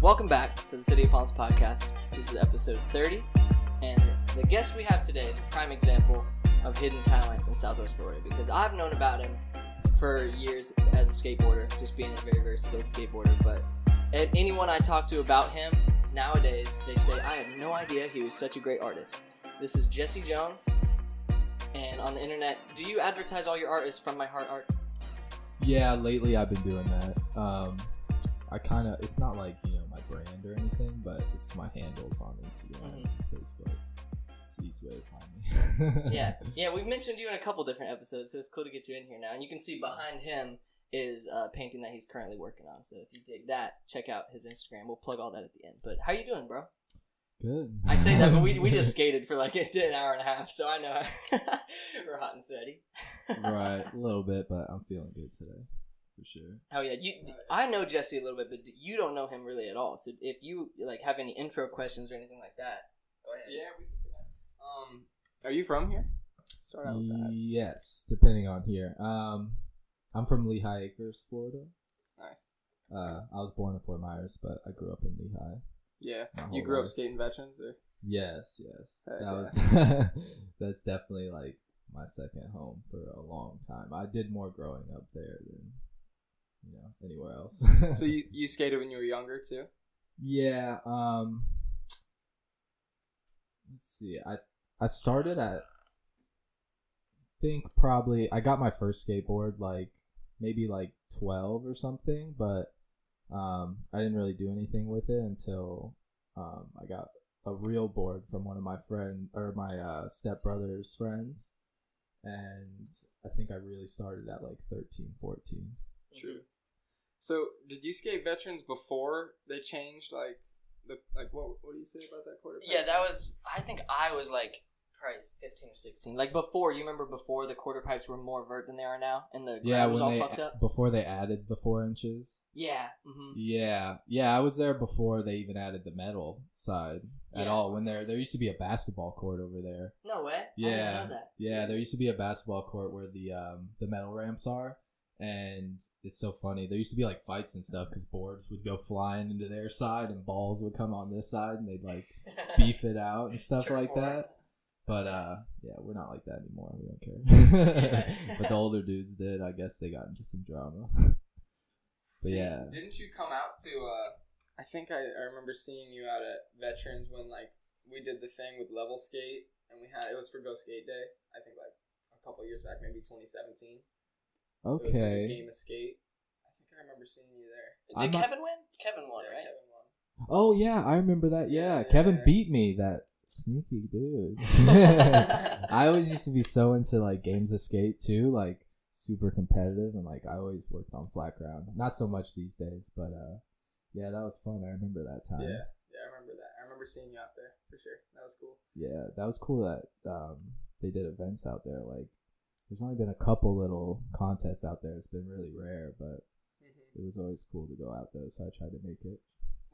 Welcome back to the City of Palms podcast. This is episode 30, and the guest we have today is a prime example of hidden talent in Southwest Florida because I've known about him for years as a skateboarder, just being a very, very skilled skateboarder. But anyone I talk to about him nowadays, they say, I had no idea he was such a great artist. This is Jesse Jones, and on the internet, do you advertise all your art as from my heart art? Yeah, lately I've been doing that. Um, I kind of, it's not like, you know, my brand or anything, but it's my handles on Instagram and Facebook. It's the easy way to find me. yeah, yeah. We've mentioned you in a couple different episodes, so it's cool to get you in here now. And you can see behind him is a painting that he's currently working on. So if you dig that, check out his Instagram. We'll plug all that at the end. But how you doing, bro? Good. I say that, but we we just skated for like an hour and a half, so I know we're hot and sweaty. right, a little bit, but I'm feeling good today, for sure. Hell yeah! You, I know Jesse a little bit, but you don't know him really at all. So if you like have any intro questions or anything like that, go ahead. Yeah, we can do that. Um, are you from here? Start out with that. Yes, depending on here. Um, I'm from Lehigh Acres, Florida. Nice. Uh, I was born in Fort Myers, but I grew up in Lehigh. Yeah. You grew up skating veterans, or Yes, yes. Heck that yeah. was that's definitely like my second home for a long time. I did more growing up there than you know anywhere else. so you you skated when you were younger too? yeah, um let's see. I I started at think probably I got my first skateboard like maybe like 12 or something, but um I didn't really do anything with it until um I got a real board from one of my friend or my uh stepbrother's friends and I think I really started at like 13 14 True. So did you skate veterans before they changed like the like what what do you say about that quarterback? Yeah, that was. I think I was like probably fifteen or sixteen. Like before, you remember before the quarter pipes were more vert than they are now, and the ground yeah was when all they fucked up. before they added the 4 inches Yeah. hmm Yeah, yeah, I was there before they even added the metal side at Yeah. all. When there there used to be a basketball court over there. No way. I Yeah, didn't know that. yeah, there used to be a basketball court where the um the metal ramps are, and it's so funny. There used to be like fights and stuff because boards would go flying into their side and balls would come on this side, and they'd like beef it out and stuff Turf like war. that. But uh, yeah, we're not like that anymore. We don't care. But the older dudes did. I guess they got into some drama. but yeah, Didn't, didn't you come out to? uh I think I, I remember seeing you out at veterans when like we did the thing with level skate and we had it was for Go Skate Day. I think like a couple years back, maybe 2017. It was like a okay. game of skate. I think I remember seeing you there. Did I'm not- Kevin win? Kevin won, Yeah, right? Kevin won. Oh yeah, I remember that. Yeah, Yeah, Kevin yeah. beat me. That sneaky dude. I always used to be so into like games of skate too, like super competitive, and like I always worked on flat ground. Not so much these days, but uh, yeah, that was fun. I remember that time. Yeah, yeah, I remember that. I remember seeing you out there for sure. That was cool. yeah, that was cool that um they did events out there. Like, there's only been a couple little contests out there. It's been really rare, but hmm it was always cool to go out there. So I tried to make it.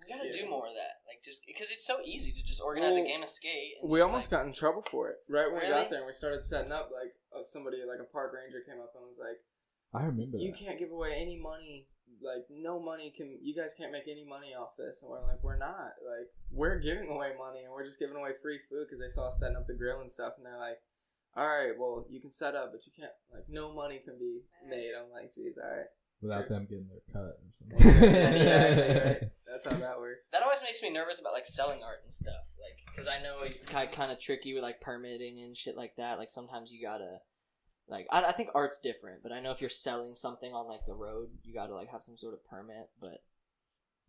You gotta Yeah. do more of that, like just because it's so easy to just organize a game of skate. And We almost like, got in trouble for it right when we got there and we started setting up. Like uh, somebody, like a park ranger, came up and was like, I remember "You that. can't give away any money. Like no money can. You guys can't make any money off this." And we're like, "We're not. Like we're giving away money and we're just giving away free food because they saw us setting up the grill and stuff." And they're like, "All right, well you can set up, but you can't. Like no money can be made." I'm like, "Geez, all right." Without Sure. them getting their cut or something. Yeah, exactly. Right. That's how that works. That always makes me nervous about like selling art and stuff, like because I know it's kind kind of tricky with like permitting and shit like that. Like sometimes you gotta, like I, I think art's different, but I know if you're selling something on like the road, you gotta like have some sort of permit. But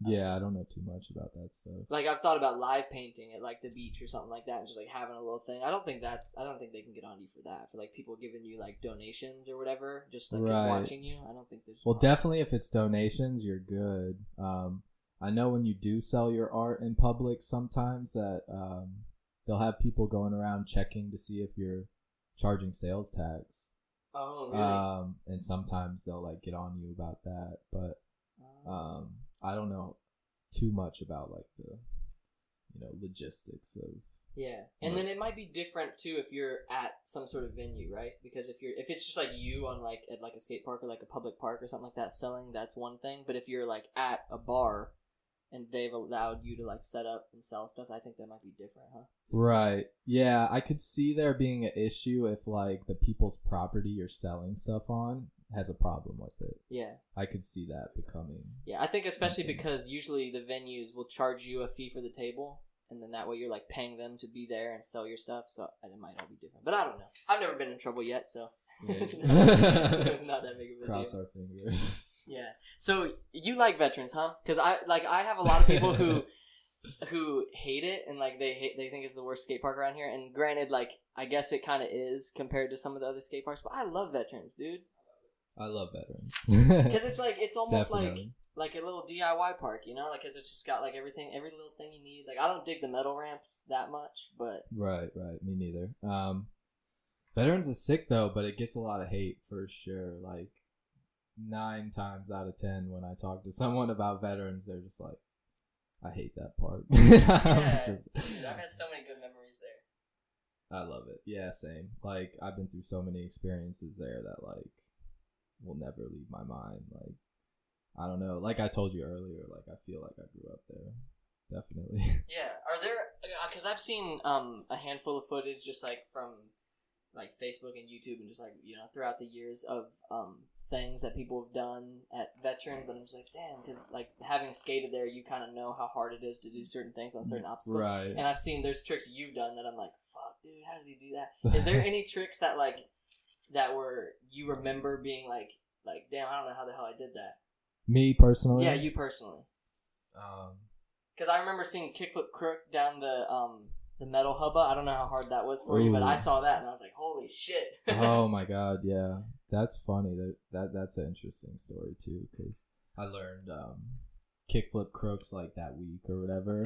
Yeah, I don't know too much about that stuff. like I've thought about live painting at like the beach or something like that, and just like having a little thing. I don't think that's I don't think they can get on you for that. For like people giving you like donations or whatever, just like Right. watching you. I don't think there's Well, definitely if it's donations, you're good. Um, I know when you do sell your art in public, sometimes that um, they'll have people going around checking to see if you're charging sales tax. Oh really? Um, and sometimes they'll like get on you about that, but um, I don't know too much about like the you know logistics of Yeah, and Right. then it might be different too if you're at some sort of venue, right? Because if you're if it's just like you on like at like a skate park or like a public park or something like that selling, that's one thing. But if you're like at a bar and they've allowed you to like set up and sell stuff, I think that might be different, huh? Right. Yeah, I could see there being an issue if like the people's property you're selling stuff on has a problem with it. Yeah, I could see that becoming yeah. I think especially Something. because usually the venues will charge you a fee for the table. And then that way you're like paying them to be there and sell your stuff, so and it might all be different. But I don't know. I've never been in trouble yet, so, Yeah. so it's not that big of a cross deal. our fingers. Yeah. So you like veterans, huh? Because I like I have a lot of people who who hate it and like they hate they think it's the worst skate park around here. And granted, like I guess it kind of is compared to some of the other skate parks, but I love veterans, dude. I love veterans. Because it's like it's almost like like a little DIY park, you know? Like, cause it's just got like everything, every little thing you need. Like I don't dig the metal ramps that much, but Right, right. Me neither. Um, veterans is sick though, but it gets a lot of hate for sure. Like nine times out of ten, when I talk to someone about veterans, they're just like, "I hate that part." yeah, Just- dude, I've had so many good memories there. I love it. Yeah, same. Like I've been through so many experiences there that like will never leave my mind. Like I don't know. Like I told you earlier, like I feel like I grew up there. Definitely. Yeah, are there? Because I've seen um a handful of footage just like from like Facebook and YouTube and just like you know throughout the years of um things that people have done at veterans. And I'm just like, damn, because like having skated there, you kind of know how hard it is to do certain things on certain obstacles. right. And I've seen there's tricks you've done that I'm like, fuck, dude, how did you do that? Is there any tricks that like that were you remember being like like damn, I don't know how the hell I did that. Me personally. Yeah, you personally. Um, Because I remember seeing kickflip crook down the um the metal hubba. I don't know how hard that was for you, but I saw that and I was like, holy shit. oh my god, yeah, that's funny. That that that's an interesting story too, because I learned um, kickflip crooks like that week or whatever,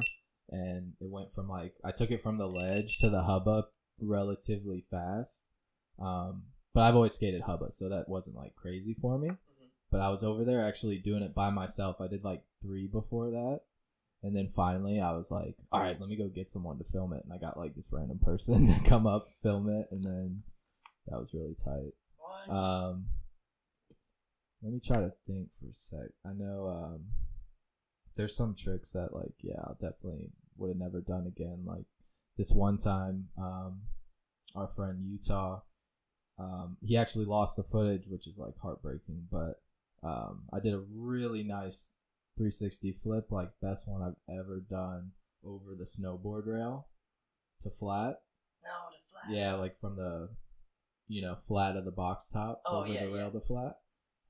and it went from like I took it from the ledge to the hubba relatively fast. Um, but I've always skated hubba, so that wasn't like crazy for me. But I was over there actually doing it by myself. I did like three before that. And then finally, I was like, all right, let me go get someone to film it. And I got like this random person to come up, film it. And then that was really tight. Um, let me try to think for a sec. I know um, there's some tricks that, like, yeah, I definitely would have never done again. Like this one time, um, our friend Utah, um, he actually lost the footage, which is like heartbreaking. But um, I did a really nice 360 flip, like best one I've ever done over the snowboard rail to flat. no, the flat. Yeah, like from the, you know, flat of the box top Oh, over yeah, the rail yeah. to flat.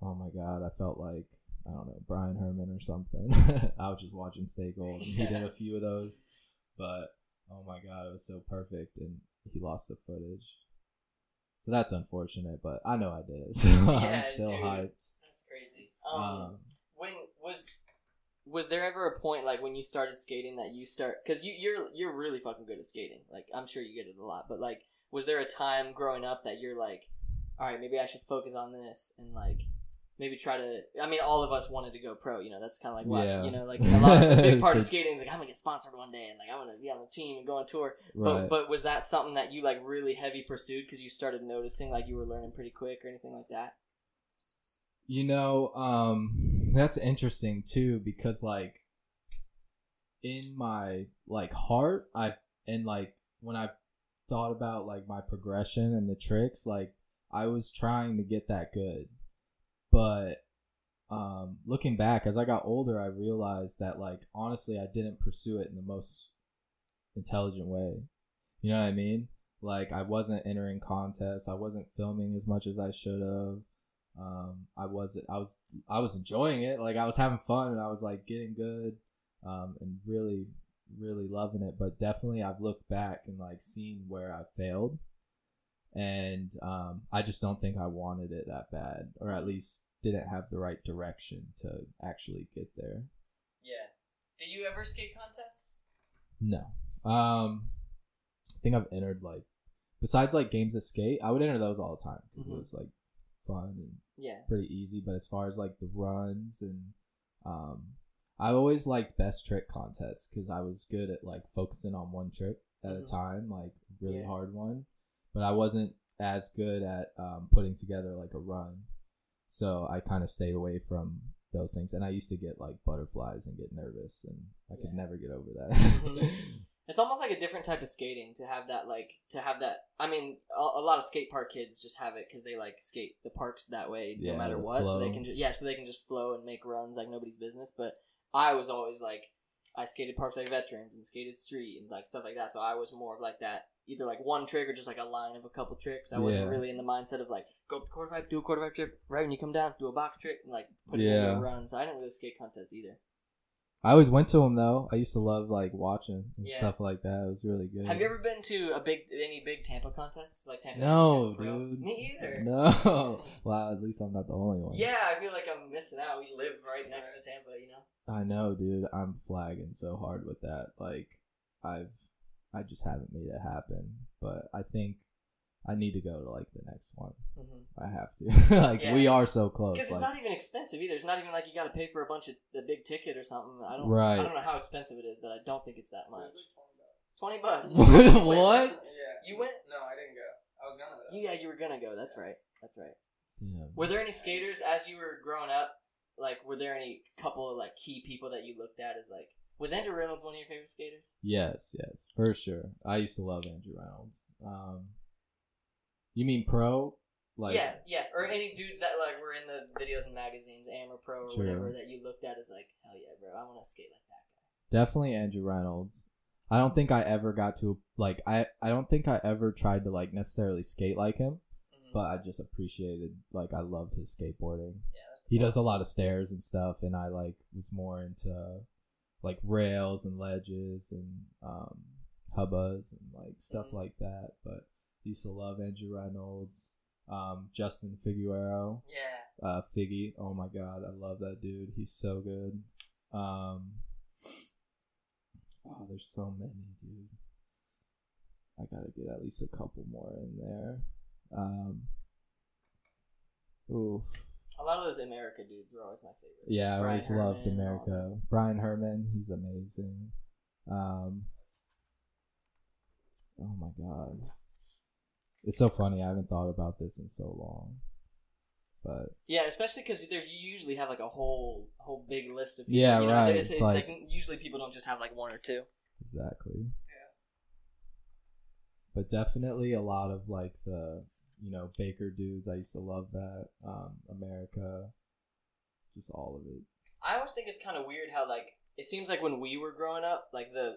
Oh my god, I felt like I don't know Bryan Herman or something. I was just watching Stay Gold. And He did a few of those, but oh my god, it was so perfect, and he lost the footage. So that's unfortunate, but I know I did it, so Yeah, I'm still dude. hyped. That's crazy. Um, Um, when was was there ever a point like when you started skating that you start because you you're you're really fucking good at skating like i'm sure you get it a lot but like was there a time growing up that you're like all right maybe i should focus on this and like maybe try to i mean all of us wanted to go pro you know that's kind of like what Yeah. you know like a lot of a big part of skating is like i'm gonna get sponsored one day and like i'm gonna be on a team and go on tour right. but but was that something that you like really heavy pursued because you started noticing like you were learning pretty quick or anything like that You know, um, that's interesting too because like in my like heart, I and like when I thought about like my progression and the tricks, like I was trying to get that good, but um, looking back as I got older, I realized that like honestly, I didn't pursue it in the most intelligent way. You know what I mean? Like I wasn't entering contests, I wasn't filming as much as I should have um i was i was i was enjoying it like i was having fun and i was like getting good um and really really loving it but definitely i've looked back and like seen where i failed. And um i just don't think i wanted it that bad or at least didn't have the right direction to actually get there. Yeah. Did you ever skate contests? No. Um i think i've entered like besides like games of skate i would enter those all the time Mhm. it was like fun and yeah. pretty easy. But as far as like the runs and um, I always liked best trick contests because I was good at like focusing on one trick at Mhm. a time, like really Yeah. hard one. But I wasn't as good at um, putting together like a run, so I kind of stayed away from those things. And I used to get like butterflies and get nervous, and I could Yeah. never get over that. Mhm. It's almost like a different type of skating to have that, like to have that. I mean, a, a lot of skate park kids just have it because they like skate the parks that way, Yeah, no matter what. So they can, ju- yeah, so they can just flow and make runs like nobody's business. But I was always like, I skated parks like veterans and skated street and like stuff like that. So I was more of like that, either like one trick or just like a line of a couple tricks. I wasn't Yeah. really in the mindset of like go up the quarter pipe, do a quarter pipe trick, right when you come down, do a box trick, and like put it in Yeah. a run. So I didn't really skate contests either. I always went to them though. I used to love like watching and Yeah. stuff like that. It was really good. Have you ever been to a big any big Tampa contests like Tampa? No, Tampa dude. Me either. No. wow. At least I'm not the only one. Yeah, I feel like I'm missing out. We live right next to Tampa, you know. I know, dude. I'm flagging so hard with that. Like, I've, I just haven't made it happen. But I think I need to go to like the next one. I have to. like, Yeah. we are so close. Because it's Like, not even expensive either. It's not even like you got to pay for a bunch of the big ticket or something. I don't. Right. I don't know how expensive it is, but I don't think it's that much. like 20 bucks. Twenty bucks. What? Yeah. You went? No, I didn't go. I was gonna though. Yeah, you were gonna go. That's right. That's right. Damn. Were there any skaters as you were growing up? Like, were there any couple of like key people that you looked at as like? Was Andrew Reynolds one of your favorite skaters? Yes, yes, for sure. I used to love Andrew Reynolds. Um, you mean pro? Like, yeah, yeah. Or any dudes that like were in the videos and magazines, Am or Pro or Sure. whatever that you looked at as like, hell yeah, bro, I want to skate like that guy. definitely Andrew Reynolds. I don't think I ever got to like I I don't think I ever tried to like necessarily skate like him. Mhm. but I just appreciated like I loved his skateboarding. yeah, He does a lot of stairs and stuff, and I like was more into like rails and ledges and um, hubbas and like stuff Mhm. like that. But used to love Andrew Reynolds, um, Justin Figueroa, Yeah. uh, Figgy. Oh my god, I love that dude. He's so good. Um, oh, there's so many, dude. I gotta get at least a couple more in there. Um, oof. A lot of those Emerica dudes were always my favorite. Yeah, I always loved Herman all Emerica. Bryan Herman, he's amazing. Um, oh my god, it's so funny. I haven't thought about this in so long, but Yeah, especially because there you usually have like a whole whole big list of people. Yeah, you know? right, It's, it's like- like, usually people don't just have like one or two. exactly. But definitely a lot of like the you know Baker dudes. I used to love that. Um, Emerica, just all of it. I always think it's kind of weird how like it seems like when we were growing up, like the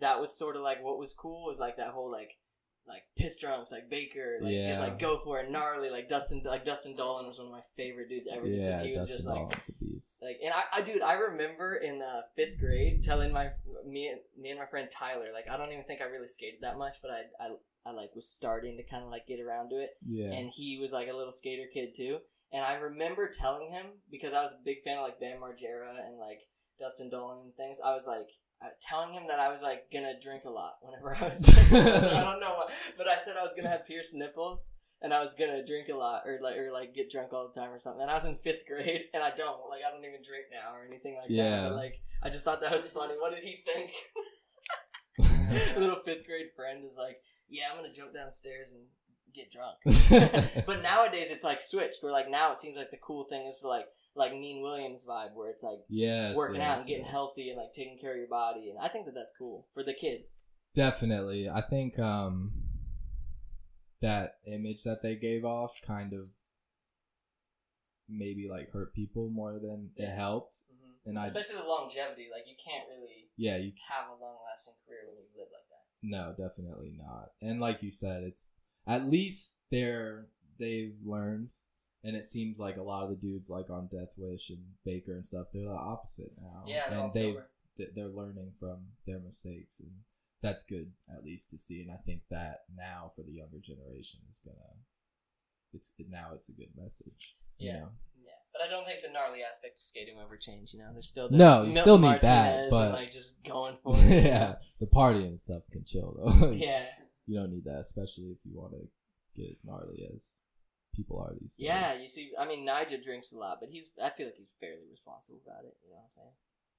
that was sort of like what was cool was like that whole like like piss drunks like Baker like just like go for it gnarly like Dustin like Dustin Dollin was one of my favorite dudes ever because Yeah, he was Dustin just like Dollin's a beast. Like, and I, I, dude, I remember in uh, fifth grade telling my me and me and my friend Tyler, like, I don't even think I really skated that much, but I, I, I like was starting to kind of like get around to it, Yeah, and he was like a little skater kid too, and I remember telling him because I was a big fan of like Bam Margera and like Dustin Dollin and things. I was like. Uh, telling him that I was like gonna drink a lot whenever I was, I don't know why, but I said I was gonna have pierced nipples and I was gonna drink a lot or like or like get drunk all the time or something. And I was in fifth grade, and I don't like I don't even drink now or anything like that. But like I just thought that was funny. What did he think? a Little fifth grade friend is like, yeah, I'm gonna jump downstairs and get drunk. but nowadays it's like switched. Where like now it seems like the cool thing is to like like Neen Williams vibe, where it's like yes, working out and getting yes. healthy and like taking care of your body. And I think that that's cool for the kids. Definitely. I think um that image that they gave off kind of maybe like hurt people more than it Yeah. helped. And I Especially the longevity. Like you can't really yeah, you have a long lasting career when you live like that. no, definitely not. And like you said, it's at least they're they've learned and it seems like a lot of the dudes like on Death Wish and Baker and stuff, they're the opposite now. Yeah, they're and they've th- they're learning from their mistakes and that's good at least to see and I think that now for the younger generation is gonna it's now it's a good message. you Yeah. know? Yeah, but I don't think the gnarly aspect of skating will ever change. You know, there's still the No, you Milton still need that, but- and, like just going for it. yeah. The party and stuff can chill though. yeah, you don't need that, especially if you want to get as gnarly as people are these days. yeah. You see, I mean, Nigel drinks a lot, but he's. I feel like he's fairly responsible about it. You know what I'm saying?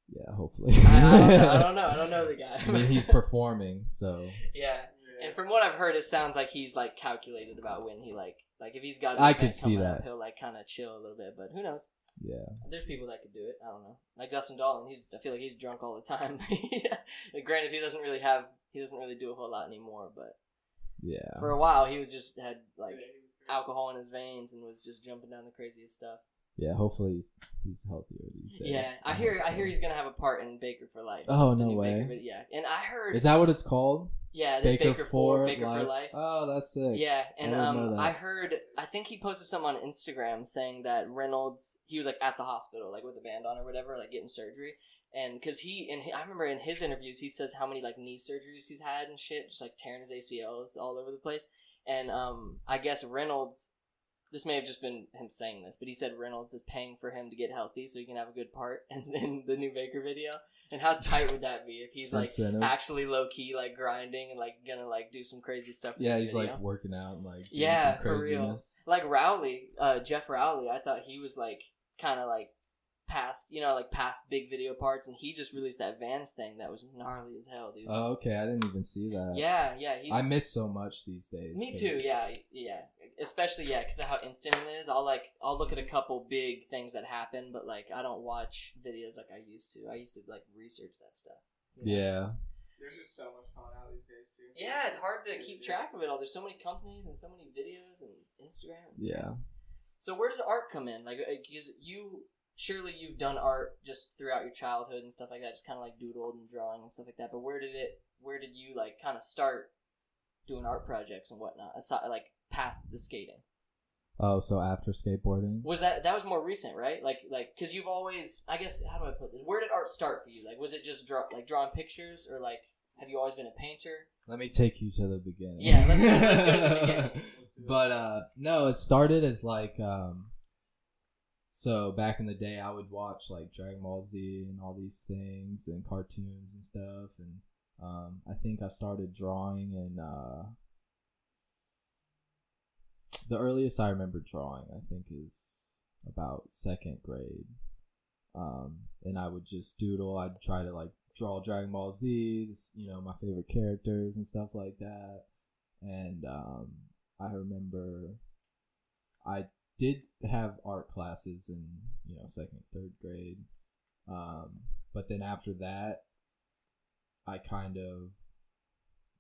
Yeah, hopefully. I, I, don't know, I don't know. I don't know the guy. I mean, he's performing, so yeah. And from what I've heard, it sounds like he's like calculated about when he like like if he's got. I could see coming up, that. he'll like kind of chill a little bit, but who knows? yeah. There's people that could do it. I don't know. Like Dustin Dollin, he's I feel like he's drunk all the time. yeah. Granted, he doesn't really have he doesn't really do a whole lot anymore, but Yeah. for a while he was just had like alcohol in his veins and was just jumping down the craziest stuff. Yeah, hopefully he's, he's healthier these days. Yeah, I hear hope I hear he's gonna have a part in Baker for Life. Oh, no way. Baker yeah, and I heard Is that what it's called? yeah the Baker, for Baker Life? for Life. Oh, that's sick. Yeah, and I um. I heard I think he posted something on Instagram saying that Reynolds he was like at the hospital like with a band on or whatever like getting surgery, and because he and I remember in his interviews he says how many like knee surgeries he's had and shit just like tearing his ACLs all over the place, and um I guess Reynolds. This may have just been him saying this, but he said Reynolds is paying for him to get healthy so he can have a good part in, in the new Baker video. And how tight would that be if he's like Incentive. actually low key like grinding and like gonna like do some crazy stuff? Yeah, he's video? like working out and like doing Yeah, some for real. like Rowley, uh, Geoff Rowley. I thought he was like kind of like past, you know, like past big video parts, and he just released that Vans thing that was gnarly as hell, dude. Oh, okay. I didn't even see that. yeah, yeah, he's. I miss so much these days. me 'cause- too. Yeah, yeah. Especially yeah, because of how instant it is. I'll like I'll look at a couple big things that happen, but like I don't watch videos like I used to. I used to like research that stuff. you know? Yeah. There's just so much coming out these days too. Yeah, it's hard to keep track of it all. There's so many companies and so many videos and Instagram. Yeah. So where does art come in? Like, uh, because you surely you've done art just throughout your childhood and stuff like that, just kind of like doodled and drawing and stuff like that. But where did it? Where did you like kind of start doing art projects and whatnot? Aside, like past the skating, Oh, so after skateboarding? was that that was more recent, right? Like, like because you've always, I guess, how do I put this? Where did art start for you? Like, was it just draw like drawing pictures, or like have you always been a painter? Let me take you to the beginning. Yeah, let's go- let's go to the beginning. but uh no, it started as like um so back in the day I would watch like Dragon Ball Z and all these things and cartoons and stuff and um I think I started drawing in uh the earliest I remember drawing I think is about second grade. Um and I would just doodle, I'd try to like draw Dragon Ball Z, you know, my favorite characters and stuff like that. And um I remember I did have art classes in, you know, second, third grade. Um, but then after that, I kind of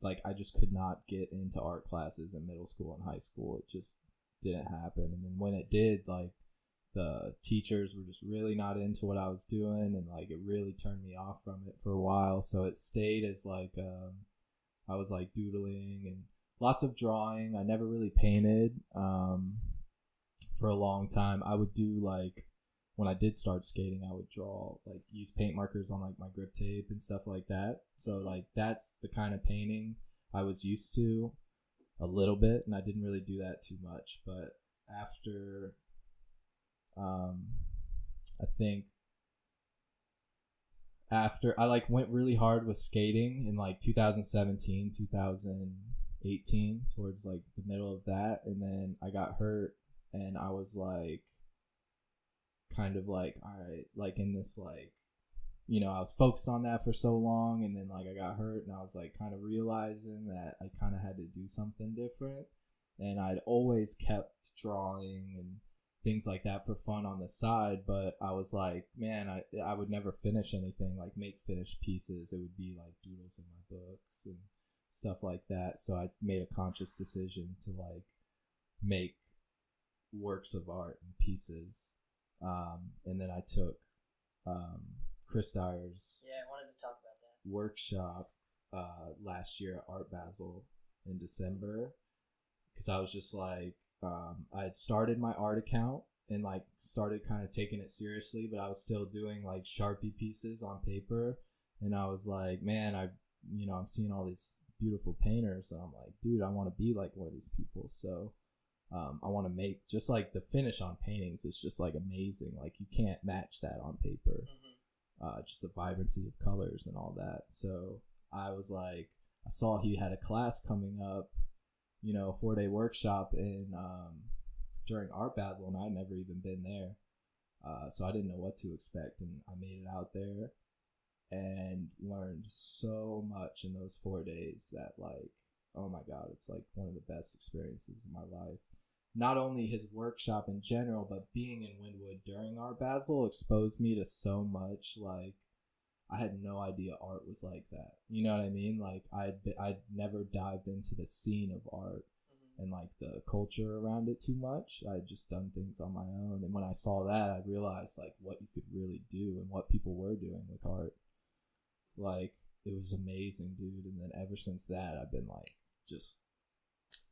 like I just could not get into art classes in middle school and high school. It just didn't happen. And then when it did, like the teachers were just really not into what I was doing and like it really turned me off from it for a while. So it stayed as like um I was like doodling and lots of drawing. I never really painted um, for a long time. I would do like when I did start skating, I would draw like use paint markers on like my grip tape and stuff like that. So like that's the kind of painting I was used to a little bit, and I didn't really do that too much. But after, um, I think after I like went really hard with skating in like 2017, 2018, towards like the middle of that, and then I got hurt, and I was like, kind of like, all right, like in this like, you know, I was focused on that for so long, and then like I got hurt, and I was like kind of realizing that I kind of had to do something different, and I'd always kept drawing and things like that for fun on the side but i was like man i i would never finish anything like make finished pieces. It would be like doodles in my books and stuff like that. So i made a conscious decision to like make works of art and pieces um and then i took um chris dyer's Yeah, I wanted to talk about that. workshop uh, last year at Art Basel in December because I was just like um, I had started my art account and like started kind of taking it seriously, but I was still doing like Sharpie pieces on paper, and I was like, man, I you know I'm seeing all these beautiful painters, and I'm like, dude, I want to be like one of these people, so. Um, I want to make just like the finish on paintings is just like amazing. Like you can't match that on paper uh, just the vibrancy of colors and all that. So I was like, I saw he had a class coming up, you know, a four day workshop in um, during Art Basel, and I'd never even been there, uh, so I didn't know what to expect, and I made it out there, and learned so much in those four days that like oh my god it's like one of the best experiences of my life not only his workshop in general but being in wynwood during art basel exposed me to so much like i had no idea art was like that you know what i mean like i'd be, i'd never dived into the scene of art mm-hmm. and like the culture around it too much. I had just done things on my own, and when I saw that, I realized like what you could really do and what people were doing with art. Like it was amazing, dude. And then ever since that, I've been like just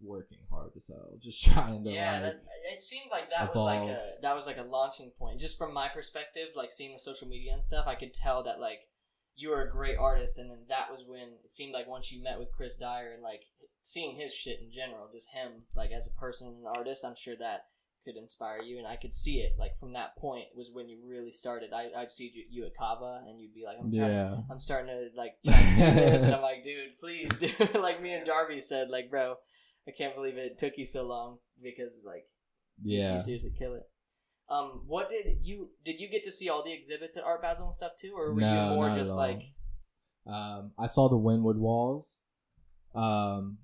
working hard as hell, just trying to yeah, like. that, it seemed like that was like a that was like a launching point. Just from my perspective, like seeing the social media and stuff, I could tell that like you were a great artist, and then that was when it seemed like once you met with Chris Dyer and like seeing his shit in general, just him like as a person and an artist, I'm sure that could inspire you, and I could see it like from that point was when you really started. I I'd see you, you at Kava, and you'd be like, I'm trying, yeah, I'm starting to like try to do this, and I'm like, dude, please do. like me and Darby said, like, bro, I can't believe it took you so long because like you- yeah. you seriously kill it. Um, what did you did you get to see all the exhibits at Art Basel and stuff too, or were No, you more just like Um, I saw the Wynwood walls, um,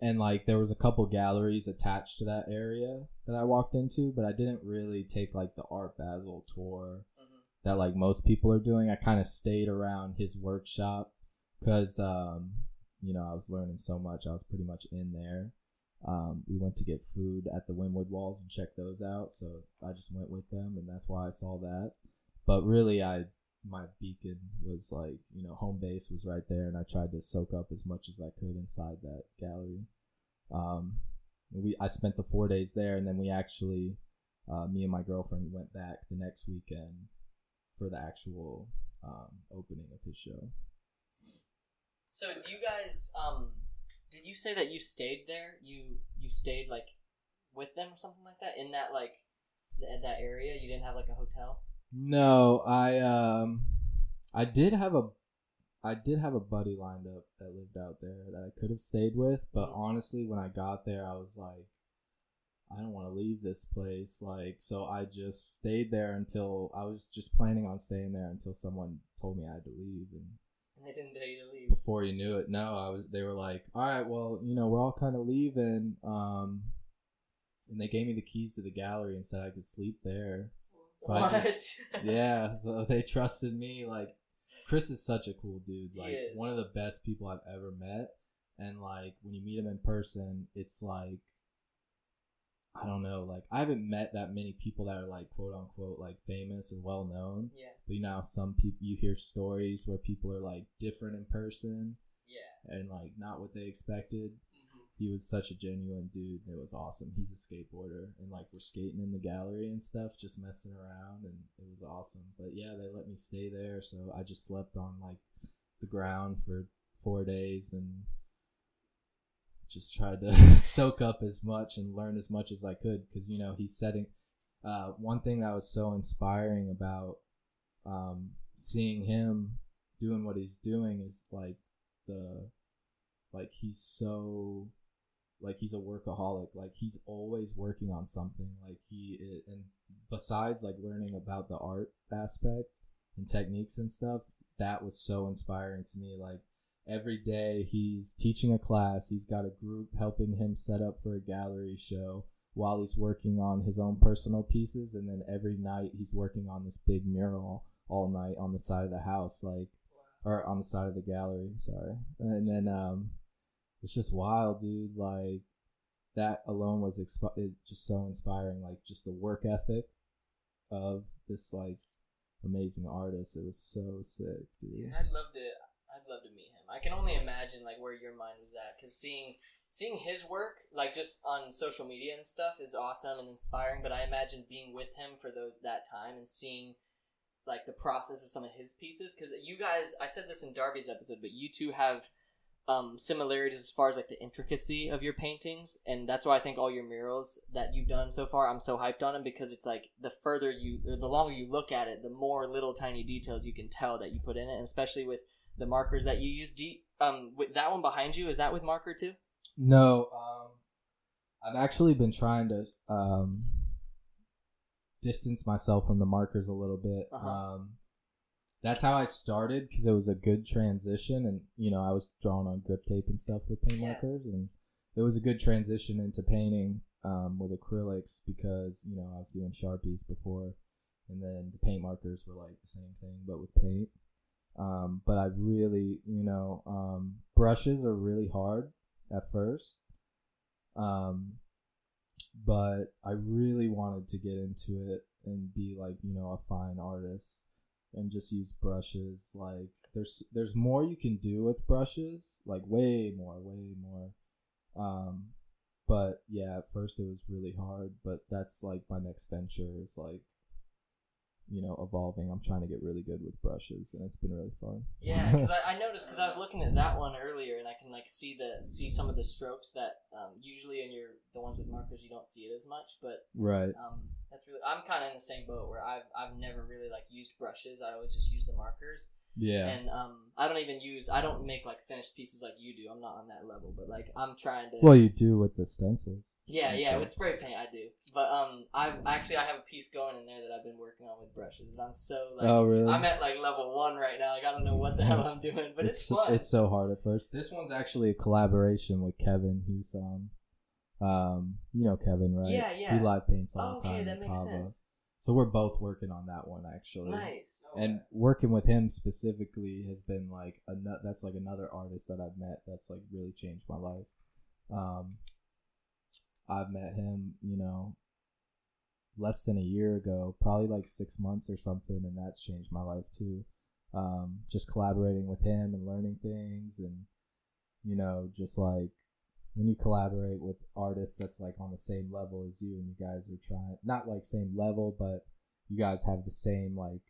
and like there was a couple galleries attached to that area that I walked into, but I didn't really take like the Art Basel tour Mhm. that like most people are doing. I kind of stayed around his workshop because um, you know I was learning so much. I was pretty much in there. Um, we went to get food at the Wynwood walls and check those out, so I just went with them, and that's why I saw that. But really, I my beacon was like you know home base was right there and i tried to soak up as much as i could inside that gallery. Um we i spent the four days there and then we actually uh, me and my girlfriend went back the next weekend for the actual um, opening of his show. So do you guys um did you say that you stayed there? You you stayed like with them or something like that in that like th- that area? You didn't have like a hotel? no i um i did have a i did have a buddy lined up that lived out there that i could have stayed with but Mhm. honestly when i got there i was like I don't want to leave this place. Like, so I just stayed there until I was just planning on staying there until someone told me I had to leave. And they didn't tell you to leave. before you knew it, no, I was. They were like, "All right, well, you know, we're all kind of leaving." Um, and they gave me the keys to the gallery and said I could sleep there. So what? I just, yeah, so they trusted me. Like, Chris is such a cool dude. Like, one of the best people I've ever met. And like, when you meet him in person, it's like, I don't know. Like, I haven't met that many people that are like quote unquote like famous or well known. yeah, But you know, some people you hear stories where people are like different in person yeah. and like not what they expected. Mhm. He was such a genuine dude. It was awesome. He's a skateboarder, and like we're skating in the gallery and stuff, just messing around, and it was awesome. But yeah, they let me stay there, so I just slept on like the ground for four days and just tried to soak up as much and learn as much as I could because you know he's setting. Uh, one thing that was so inspiring about um, seeing him doing what he's doing is like the like he's so like he's a workaholic. Like he's always working on something. Like he i- and besides like learning about the art aspect and techniques and stuff that was so inspiring to me. Like every day he's teaching a class he's got a group helping him set up for a gallery show while he's working on his own personal pieces and then every night he's working on this big mural all night on the side of the house like or on the side of the gallery sorry. And then um it's just wild dude like that alone was it just so inspiring like just the work ethic of this like amazing artist. It was so sick dude. Dude, I'd love to. Love to meet him. I can only imagine like where your mind was at, because seeing seeing his work, like just on social media and stuff, is awesome and inspiring. But I imagine being with him for those that time and seeing like the process of some of his pieces, because you guys, I said this in Darby's episode, but you two have um, similarities as far as like the intricacy of your paintings, and that's why I think all your murals that you've done so far, I'm so hyped on them because it's like the further you, the longer you look at it, the more little tiny details you can tell that you put in it, and especially with the markers that you use. Do you, um, with that one behind you, is that with marker too? No, um, I've actually been trying to um, distance myself from the markers a little bit. Uh-huh. Um, that's how I started because it was a good transition, and you know I was drawing on grip tape and stuff with paint Yeah. markers, and it was a good transition into painting um, with acrylics because you know I was doing sharpies before, and then the paint markers were like the same thing but with paint. Um, but I really, you know, um, brushes are really hard at first. Um, but I really wanted to get into it and be like, you know, a fine artist and just use brushes. Like there's there's more you can do with brushes, like way more, way more. Um, but yeah, at first it was really hard, but that's like my next venture is like, you know, evolving. I'm trying to get really good with brushes, and it's been really fun. Yeah, because I, I noticed because I was looking at that one earlier, and I can like see the see some of the strokes that um, usually in your the ones with markers you don't see it as much, but right. um, that's really I'm kind of in the same boat where I've I've never really like used brushes. I always just use the markers, Yeah. and um, I don't even use I don't make like finished pieces like you do. I'm not on that level, but like I'm trying to. well, you do with the stencils. Yeah, yeah, with spray paint I do, but um, I actually I have a piece going in there that I've been working on with brushes, but I'm so like. oh, really? I'm at like level one right now. Like I don't know what the hell I'm doing, but it's, fun. It's so hard at first. This one's actually a collaboration with Kevin. He's um, um, you know Kevin, right? Yeah, yeah. He live paints all the time. okay, time. that makes Cabo. sense. So we're both working on that one actually. Nice. And working with him specifically has been like a that's like another artist that I've met that's like really changed my life. Um, I've met him, you know, less than a year ago, probably like six months or something, and that's changed my life too. Um, just collaborating with him and learning things, and you know, just like when you collaborate with artists that's like on the same level as you, and you guys are trying not like same level, but you guys have the same like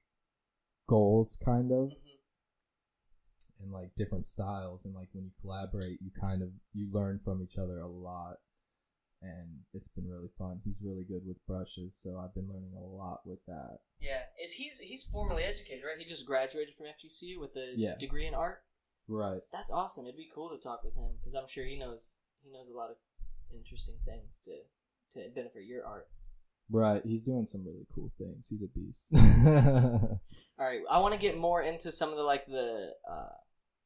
goals, kind of Mhm. and like different styles and like when you collaborate you kind of you learn from each other a lot and it's been really fun he's really good with brushes so i've been learning a lot with that Yeah, is he's he's formally educated, right? He just graduated from FGCU with a Yeah. degree in art. right That's awesome. It'd be cool to talk with him because I'm sure he knows he knows a lot of interesting things to to benefit your art. right he's doing some really cool things he's a beast All right, I want to get more into some of the like the uh,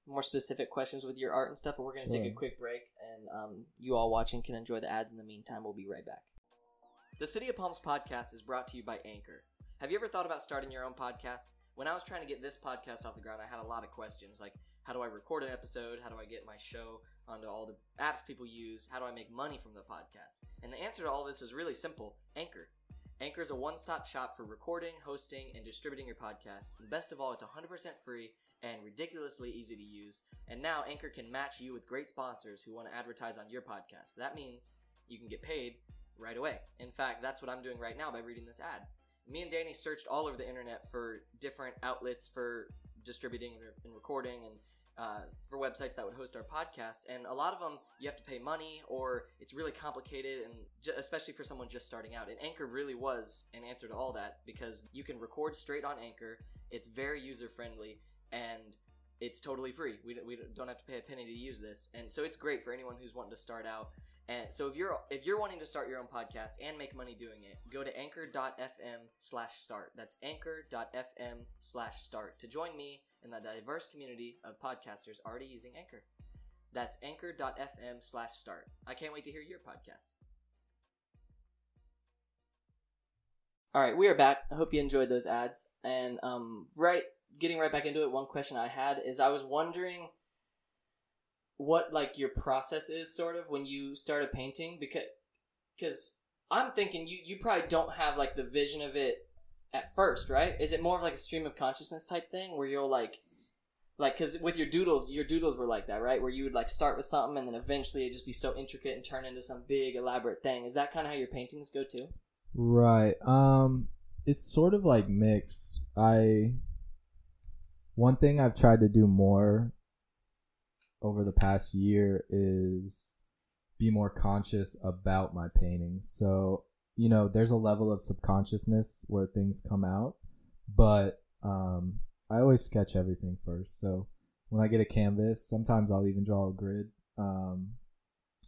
more specific questions with your art and stuff, but we're gonna take a quick break, and um, you all watching can enjoy the ads in the meantime. We'll be right back. The City of Palms podcast is brought to you by Anchor. Have you ever thought about starting your own podcast? When I was trying to get this podcast off the ground, I had a lot of questions like how do I record an episode? How do I get my show onto all the apps people use? How do I make money from the podcast? And the answer to all this is really simple Anchor. Anchor is a one stop shop for recording, hosting, and distributing your podcast. And best of all, it's 100% free and ridiculously easy to use. And now Anchor can match you with great sponsors who want to advertise on your podcast. That means you can get paid right away. In fact, that's what I'm doing right now by reading this ad. Me and Danny searched all over the internet for different outlets for distributing and recording and uh, for websites that would host our podcast. And a lot of them, you have to pay money or it's really complicated, and especially for someone just starting out. And Anchor really was an answer to all that because you can record straight on Anchor. It's very user friendly and it's totally free. We, we don't have to pay a penny to use this, and so it's great for anyone who's wanting to start out. And so if you're if you're wanting to start your own podcast and make money doing it, go to anchor.fm slash start. That's anchor.fm slash start to join me in the diverse community of podcasters already using Anchor. That's anchor.fm slash start. I can't wait to hear your podcast. All right, we are back. I hope you enjoyed those ads. And um, right, getting right back into it. One question I had is I was wondering what like your process is sort of when you start a painting because because I'm thinking you you probably don't have like the vision of it at first, right? Is it more of like a stream of consciousness type thing where you'll like like because with your doodles your doodles were like that right where you would like start with something and then eventually it just be so intricate and turn into some big elaborate thing is that kind of how your paintings go too Right. Um it's sort of like mixed. I one thing I've tried to do more over the past year is be more conscious about my paintings. So, you know, there's a level of subconsciousness where things come out, but um I always sketch everything first. So, when I get a canvas, sometimes I'll even draw a grid. Um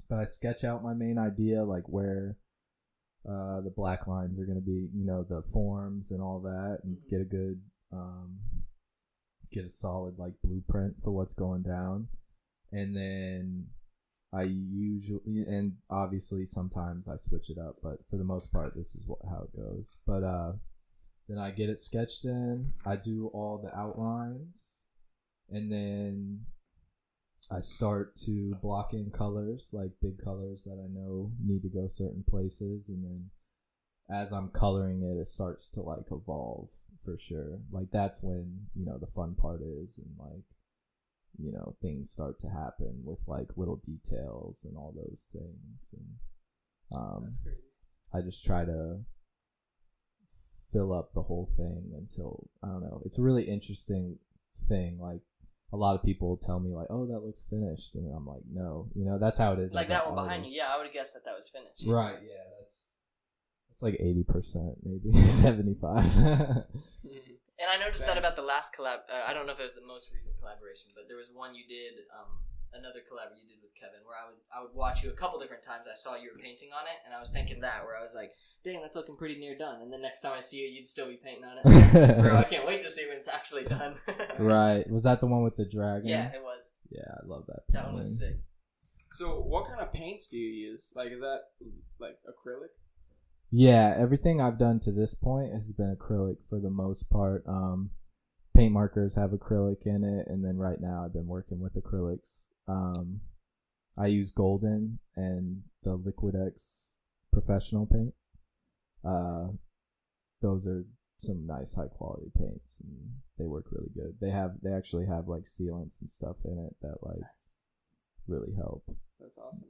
but I sketch out my main idea like where uh, the black lines are going to be, you know, the forms and all that, and get a good um, get a solid like blueprint for what's going down, and then I usually and obviously sometimes I switch it up, but for the most part, this is what how it goes. But uh, then I get it sketched in. I do all the outlines, and then I start to block in colors, like big colors that I know need to go certain places, and then as I'm coloring it, it starts to like evolve for sure. Like that's when you know the fun part is, and like you know things start to happen with like little details and all those things, and um, That's crazy. I just try to fill up the whole thing until I don't know. It's a really interesting thing. Like a lot of people tell me like, "Oh, that looks finished," and I'm like, "No," you know, that's how it is. Like as an that one behind you. Yeah, I would have guessed that that was finished. Right. Yeah. That's that's like eighty percent, maybe seventy five. And I noticed that about the last collab. Uh, I don't know if it was the most recent collaboration, but there was one you did, um, another collab you did with Kevin, where I would I would watch you a couple different times. I saw you were painting on it, and I was thinking that, where I was like, "Dang, that's looking pretty near done." And the next time I see you, you'd still be painting on it. Bro, I can't wait to see when it's actually done. right. Was that the one with the dragon? Yeah, it was. Yeah, I love that. That one was sick. So, what kind of paints do you use? Like, is that like acrylic? Yeah, everything I've done to this point has been acrylic for the most part. Um, paint markers have acrylic in it, and then right now I've been working with acrylics. Um, I use Golden and the Liquitex professional paint. Uh, those are some nice high quality paints, and they work really good. They have they actually have like sealants and stuff in it that like really help. That's awesome.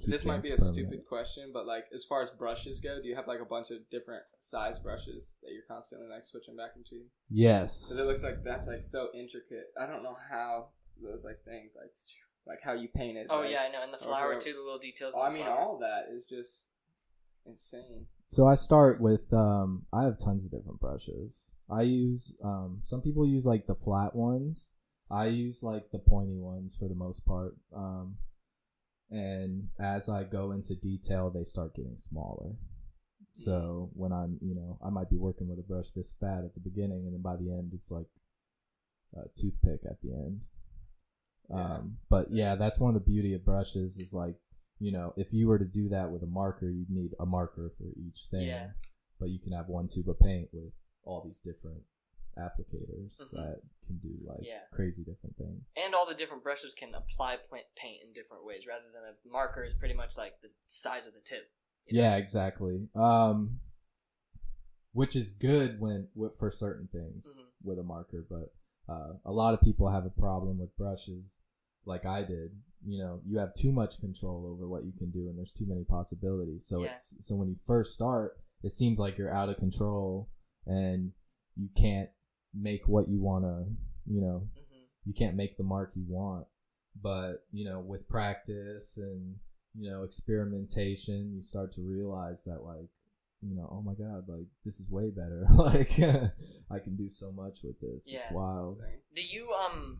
Keep this might be a things permanent. stupid question, but like, as far as brushes go, do you have like a bunch of different size brushes that you're constantly like switching back and between? Yes. Because it looks like that's like so intricate. I don't know how those like things like like how you paint it. Oh like- yeah, I know. And the flower whatever. too, the little details. Oh, in I mean, flower. all that is just insane. So I start with um I have tons of different brushes. I use um some people use like the flat ones. I use like the pointy ones for the most part. Um and as I go into detail they start getting smaller. So when I'm, you know, I might be working with a brush this fat at the beginning and then by the end it's like a toothpick at the end. Yeah. Um but yeah, that's one of the beauty of brushes is like you know, if you were to do that with a marker, you'd need a marker for each thing. Yeah. But you can have one tube of paint with all these different applicators Mhm. that can do like Yeah. crazy different things. And all the different brushes can apply plant paint in different ways, rather than a marker is pretty much like the size of the tip. you know? Yeah, exactly. Um, which is good when with, for certain things Mhm. with a marker, but uh, a lot of people have a problem with brushes, like I did. You know, you have too much control over what you can do, and there's too many possibilities. So Yeah. it's so when you first start, it seems like you're out of control, and you can't make what you want to. You know, Mhm. you can't make the mark you want. But, you know, with practice and, you know, experimentation, you start to realize that, like, you know, oh my God, like, this is way better. like, I can do so much with this. It's wild. Do you um?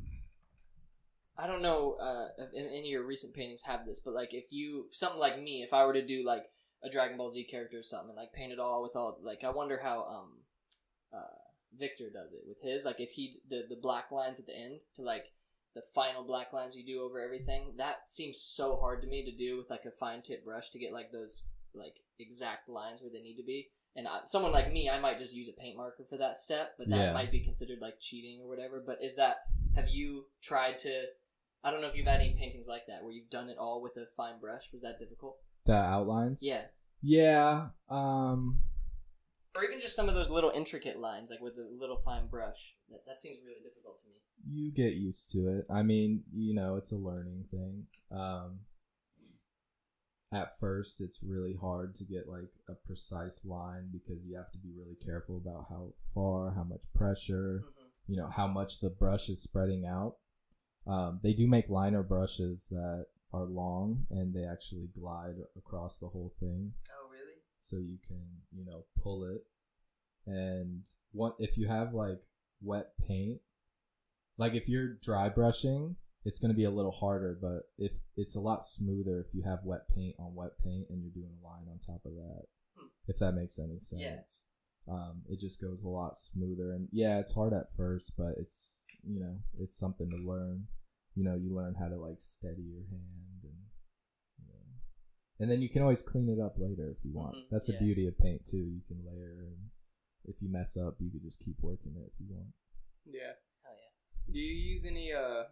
I don't know uh, if any of your recent paintings have this, but like if you something like me, if I were to do like a Dragon Ball Z character or something, and like paint it all with all like I wonder how um, uh, Victor does it with his like if he the the black lines at the end to like the final black lines you do over everything that seems so hard to me to do with like a fine tip brush to get like those like exact lines where they need to be. And I, someone like me, I might just use a paint marker for that step, but that Yeah. might be considered like cheating or whatever. But is that have you tried to? I don't know if you've had any paintings like that where you've done it all with a fine brush. Was that difficult? The outlines? Yeah, Yeah. Um, or even just some of those little intricate lines, like with a little fine brush. That that seems really difficult to me. you get used to it. I mean, you know, it's a learning thing. Um, at first, it's really hard to get like a precise line because you have to be really careful about how far, how much pressure, hmm you know, how much the brush is spreading out. Um, they do make liner brushes that are long and they actually glide across the whole thing Oh? So you can you know pull it and what if you have like wet paint like if you're dry brushing it's going to be a little harder but if it's a lot smoother if you have wet paint on wet paint and you're doing a line on top of that Hmm. if that makes any sense Yeah. um, it just goes a lot smoother and yeah it's hard at first but it's you know, it's something to learn. You know, you learn how to like steady your hand and and then you can always clean it up later if you want. Mhm, That's the yeah. beauty of paint too. You can layer and if you mess up, you can just keep working it if you want. Yeah. Hell yeah. Do you use any uh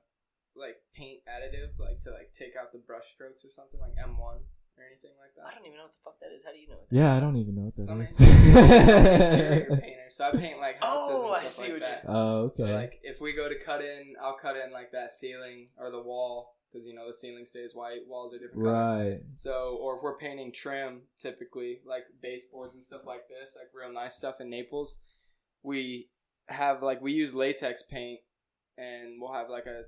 like paint additive like to like take out the brush strokes or something like M one or anything like that? I don't even know what the fuck that is. How do you know what that Yeah, I don't even know what that So is. interior painter, so I paint like houses Oh, and stuff see like what that. oh, okay. So like if we go to cut in, I'll cut in like that ceiling or the wall because you know the ceiling stays white, walls are different color. right. So or if we're painting trim, typically like baseboards and stuff like this, like real nice stuff in Naples, we have like we use latex paint and we'll have like a,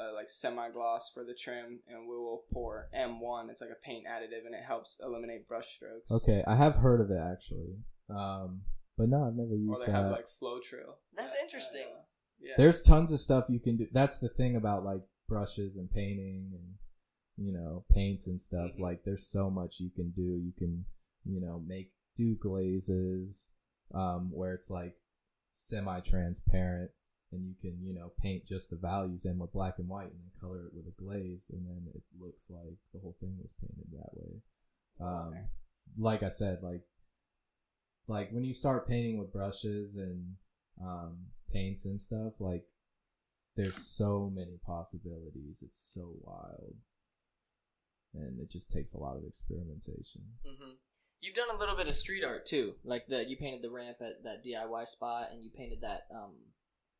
a like semi gloss for the trim and we will pour M1. It's like a paint additive and it helps eliminate brush strokes. Okay, I have heard of it actually. Um, but no, I've never used. Or used they that. have like Floetrol. That's That- interesting. uh, yeah. There's tons of stuff you can do. That's the thing about like brushes and painting and you know paints and stuff. Mhm. Like there's so much you can do. You can you know make do glazes um, where it's like semi-transparent and you can you know paint just the values in with black and white and then color it with a glaze and then it looks like the whole thing was painted that way. Um, like I said, like like when you start painting with brushes and um, paints and stuff, like there's so many possibilities. It's so wild, and it just takes a lot of experimentation. hmm You've done a little bit of street art too, like the you painted the ramp at that DIY spot, and you painted that um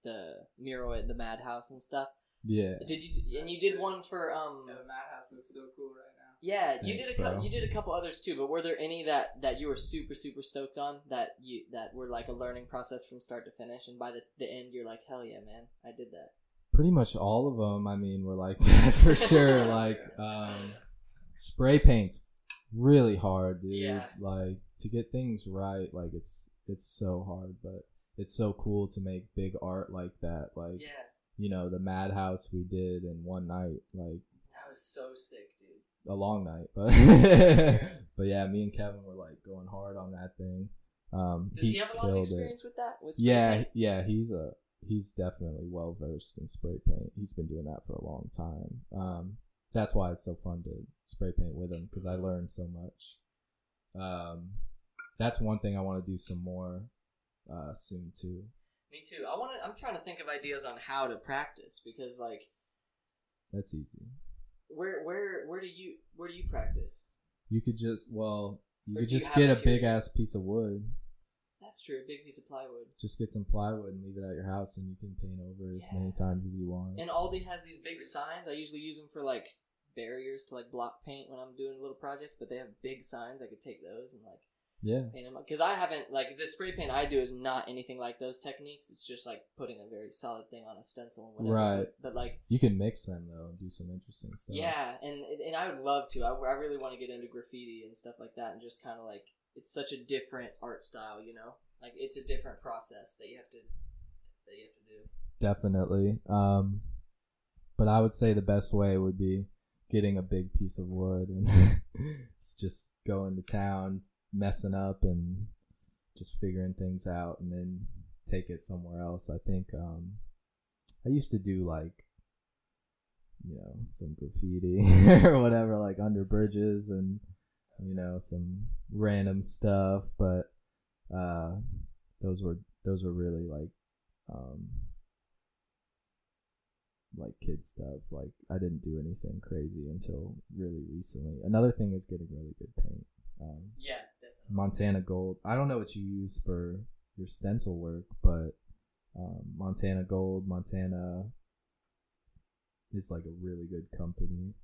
the mural at the Madhouse and stuff. Yeah, Did you? And you did one for um. Yeah, the madhouse looks so cool right now. Yeah, you did a cou- bro. you did a couple others too, but were there any that that you were super super stoked on that you that were like a learning process from start to finish, and by the the end you're like, hell yeah, man, I did that. Pretty much all of them. I mean, were like that for sure. Like um, spray paint's really hard, dude. Yeah. Like to get things right, like it's it's so hard, but it's so cool to make big art like that. Like Yeah, you know the madhouse we did in one night, like that was so sick, dude. a long night, but but yeah, me and Kevin were like going hard on that thing. Um, Does he, have a lot of killed it. experience with that? With Yeah, paint? yeah, he's a he's definitely well versed in spray paint. He's been doing that for a long time. Um, that's why it's so fun to spray paint with him because I learned so much. Um, that's one thing I want to do some more uh, soon too. Me too. I want to. I'm trying to think of ideas on how to practice because like That's easy. where where where do you where do you practice? You could just well, you Or could you just get a big ass piece of wood. That's true. A big piece of plywood. Just get some plywood and leave it at your house, and you can paint over as many times as you want. And Aldi has these big signs. I usually use them for like barriers to like block paint when I'm doing little projects. But they have big signs. I could take those and like yeah, paint them because I haven't like the spray paint I do is not anything like those techniques. It's just like putting a very solid thing on a stencil and whatever. Right. But, but like you can mix them though and do some interesting stuff. yeah, and and I would love to. I, I really want to get into graffiti and stuff like that, and just kind of like it's such a different art style, you know. Like it's a different process that you have to that you have to do. definitely. Um, but I would say the best way would be getting a big piece of wood and just going to town, messing up, and just figuring things out, and then take it somewhere else. I think um, I used to do like you know some graffiti or whatever, like under bridges and you know some random stuff, but uh, those were those were really like um like kid stuff. Like I didn't do anything crazy until really recently. Another thing is getting really good paint. Um, Yeah, definitely. Montana Gold. I don't know what you use for your stencil work, but um, Montana Gold, Montana is like a really good company,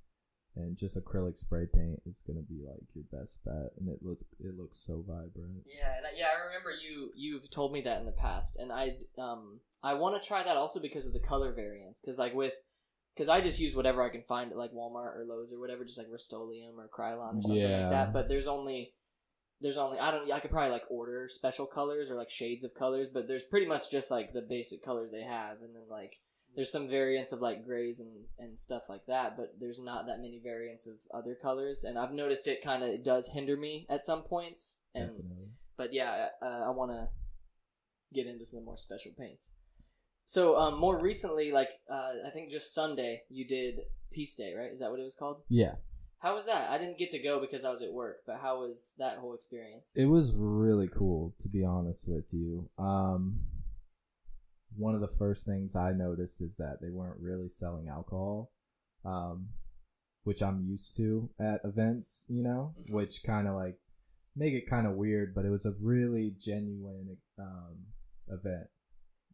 and just acrylic spray paint is gonna be like your best bet, and it looks it looks so vibrant. Yeah, and I, yeah, I remember you you've told me that in the past, and I um I want to try that also because of the color variants, because like with because I just use whatever I can find at like Walmart or Lowe's or whatever, just like Rust-Oleum or Krylon or something Yeah. like that. But there's only there's only I don't I could probably like order special colors or like shades of colors, but there's pretty much just like the basic colors they have, and then like there's some variants of like grays and and stuff like that, but there's not that many variants of other colors, and I've noticed it kind of does hinder me at some points, and Definitely. but yeah, uh, I want to get into some more special paints. So um, more recently, like uh, I think just Sunday, you did Peace Day, right? Is that what it was called? Yeah, How was that? I didn't get to go because I was at work, but how was that whole experience? it was really cool to be honest with you. Um, one of the first things I noticed is that they weren't really selling alcohol, um, which I'm used to at events, you know, Mhm. which kind of like make it kind of weird, but it was a really genuine um, event,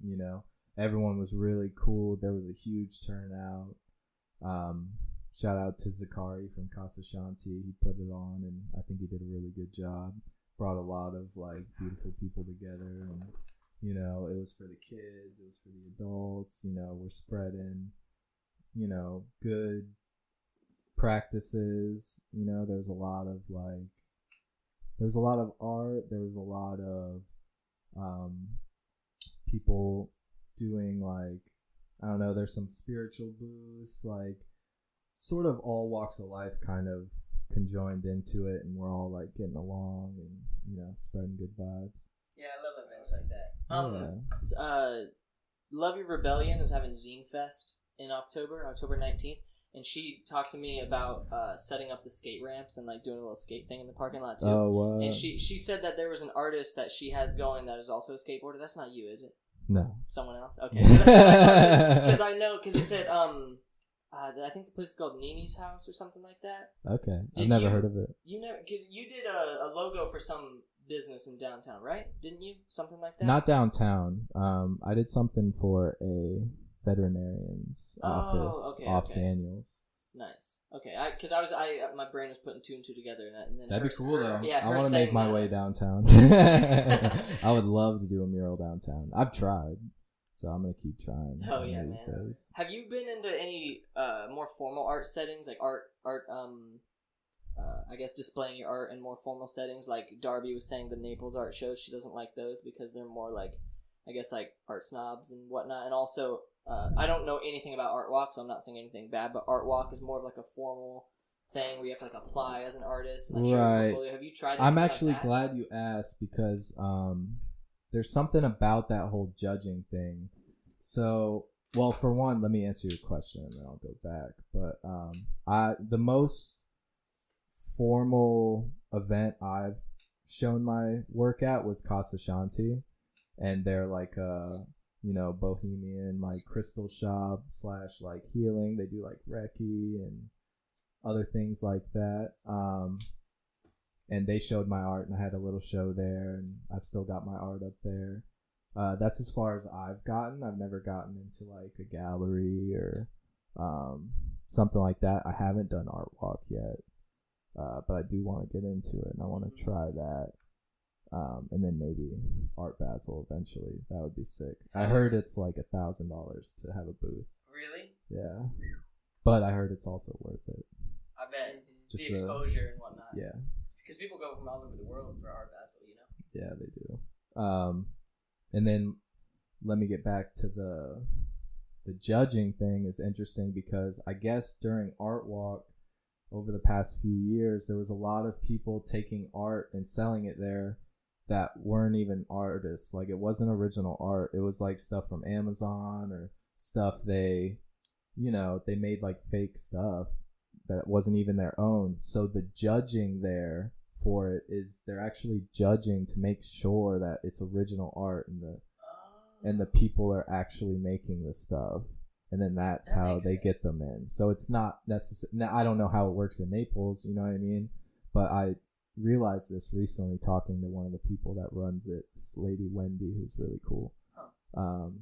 you know. Everyone was really cool. There was a huge turnout. Um, shout out to Zakari from Casa Shanti. He put it on, and I think he did a really good job. Brought a lot of like beautiful people together, and you know, it was for the kids, it was for the adults. You know, we're spreading, you know, good practices. You know, there's a lot of like, there's a lot of art. There's a lot of um, people doing like, I don't know. There's some spiritual booths, like sort of all walks of life, kind of conjoined into it, and we're all like getting along and you know spreading good vibes. Yeah, I love events like that. Um, yeah. uh, Love Your Rebellion is having Zine Fest in October, October nineteenth, and she talked to me about uh, setting up the skate ramps and like doing a little skate thing in the parking lot too. Oh, what? and she she said that there was an artist that she has going that is also a skateboarder. That's not you, is it? no. Someone else? Okay. Because I know because it's at um, uh, I think the place is called Nini's house or something like that. Okay, Did I've never you- heard of it. You know, because you did a, a logo for some business in downtown, right? Didn't you? Something like that. Not downtown. Um, I did something for a veterinarian's Oh, office okay, off okay. Daniels. Nice. Okay, because I, was I uh, my brain was putting two and two together, and, and then That'd be cool her- though. Yeah, I want to make my way downtown. I would love to do a mural downtown. I've tried, so I'm gonna keep trying. Oh, yeah, man. days. Have you been into any uh, more formal art settings, like art art um, uh, I guess displaying your art in more formal settings? Like Darby was saying, the Naples art shows she doesn't like those because they're more like, I guess like art snobs and whatnot. And also, uh, I don't know anything about Art Walk, so I'm not saying anything bad. But Art Walk is more of like a formal thing where you have to like apply as an artist and like Right. Have you tried? I'm actually glad you asked because um, there's something about that whole judging thing. So, well, for one, let me answer your question and then I'll go back. But um, I the most formal event I've shown my work at was Casa Shanti, and they're like a you know bohemian like crystal shop slash like healing. They do like Reiki and other things like that. Um, and they showed my art, and I had a little show there, and I've still got my art up there. Uh, that's as far as I've gotten. I've never gotten into like a gallery or um, something like that. I haven't done art walk yet, uh, but I do want to get into it, and I want to try that. Um, and then maybe art basel eventually. That would be sick. I heard it's like a thousand dollars to have a booth. Really? Yeah, but I heard it's also worth it. I bet Just the the- exposure and whatnot. Yeah. Because people go from all over the world for art basel, you know. Yeah, they do. Um, and then let me get back to the the judging thing is interesting because I guess during Art Walk over the past few years, there was a lot of people taking art and selling it there that weren't even artists. Like it wasn't original art. It was like stuff from Amazon or stuff they, you know, they made like fake stuff that wasn't even their own. So the judging there for it is they're actually judging to make sure that it's original art and the and the people are actually making the stuff and then that's That how they get them in. So it's not necessary now i don't know how it works in naples you know what i mean? But i realized this recently talking to one of the people that runs it this lady wendy who's really cool. Huh. um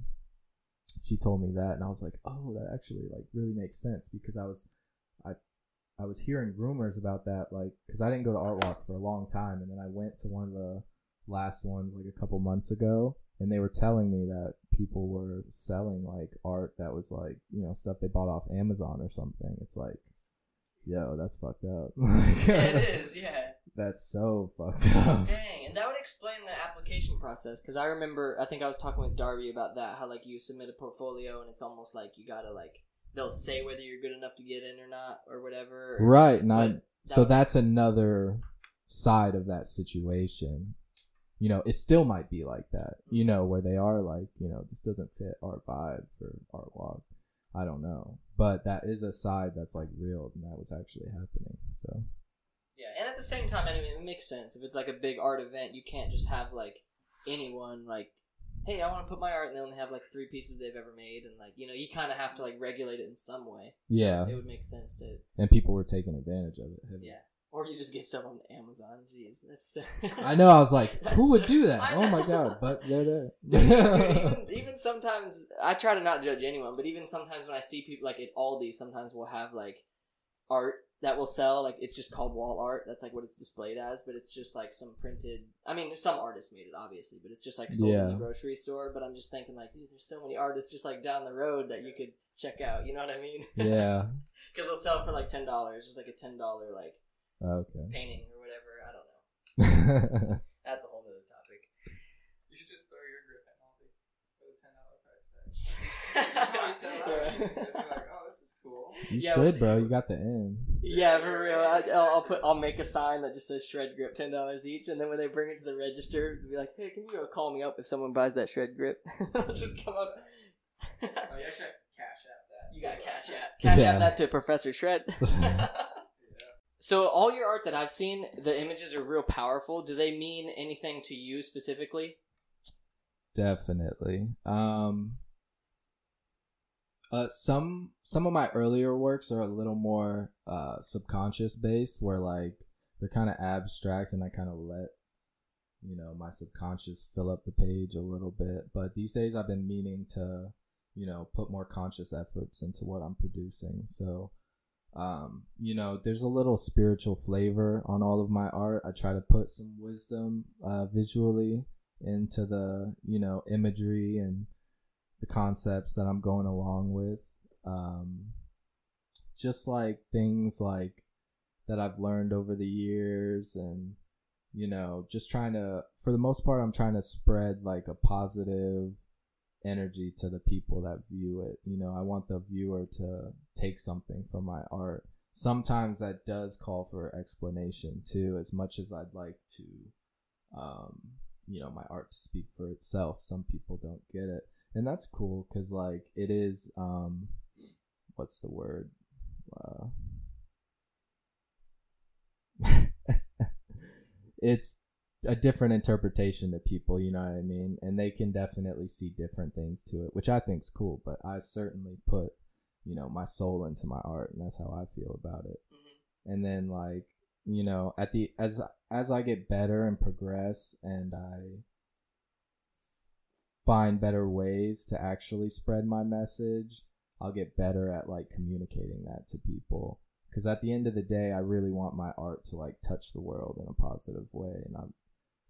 she told me that and i was like oh that actually like really makes sense because i was i i was hearing rumors about that like because i didn't go to art walk for a long time and then i went to one of the last ones like a couple months ago and they were telling me that people were selling like art that was like you know stuff they bought off amazon or something it's like yo that's fucked up Yeah, it is, yeah. that's so fucked up Dang, and that would explain the application process because I remember I think I was talking with Darby about that how like you submit a portfolio and it's almost like you gotta like they'll say whether you're good enough to get in or not or whatever. or- right and I, but so that- that's another side of that situation you know, it still might be like that, you mm-hmm. know, where they are like, you know, this doesn't fit our vibe for our walk. I don't know. But that is a side that's like real and that was actually happening. So Yeah, and at the same time, I mean, it makes sense. If it's like a big art event, you can't just have like anyone like, hey, I want to put my art, and they only have like three pieces they've ever made, and like you know, you kind of have to like regulate it in some way. So Yeah. it would make sense to and people were taking advantage of it. yeah, or you just get stuff on Amazon. Jeez, that's. I know. I was like, who would do that? Oh my god! But they're there. Dude, even, even sometimes I try to not judge anyone, but even sometimes when I see people like at Aldi, sometimes we'll have like art that will sell. Like it's just called wall art. That's like what it's displayed as, but it's just like some printed. I mean, some artist made it, obviously, but it's just like sold in the grocery store. But I'm just thinking like, dude, there's so many artists just like down the road that you could check out. You know what I mean? yeah. Because they'll sell it for like ten dollars, just like a ten dollar like Okay. painting or whatever. I don't know. That's a whole other topic. You should just throw your grip in Aldi for the ten dollar price tag. You probably sell out. Yeah. They'll be like, oh, this is cool. you Yeah, should, bro. You got the end. Yeah, for real. I, I'll, I'll put. I'll make a sign that just says "shred grip," ten dollars each, and then when they bring it to the register, be like, "Hey, can you uh, call me up if someone buys that shred grip?" I'll just come up. Oh, you actually have to cash out that. you got too. cash app. Cash Yeah. app that to Professor Shred. So all your art that I've seen, the images are real powerful. Do they mean anything to you specifically? Definitely. Um uh some some of my earlier works are a little more uh subconscious based where like they're kind of abstract and I kind of let you know my subconscious fill up the page a little bit but these days I've been meaning to you know put more conscious efforts into what I'm producing so um you know there's a little spiritual flavor on all of my art I try to put some wisdom uh visually into the you know imagery and the concepts that I'm going along with. Um, just like things like that I've learned over the years, and you know, just trying to, for the most part, I'm trying to spread like a positive energy to the people that view it. You know, I want the viewer to take something from my art. Sometimes that does call for explanation too, as much as I'd like to um, you know my art to speak for itself some people don't get it and that's cool because like it is um what's the word uh, it's a different interpretation to people you know what i mean? And they can definitely see different things to it which i think's cool but i certainly put you know my soul into my art and that's how i feel about it. Mm-hmm. And then like you know at the as as i get better and progress and i find better ways to actually spread my message i'll get better at like communicating that to people. Because at the end of the day i really want my art to like touch the world in a positive way and i'm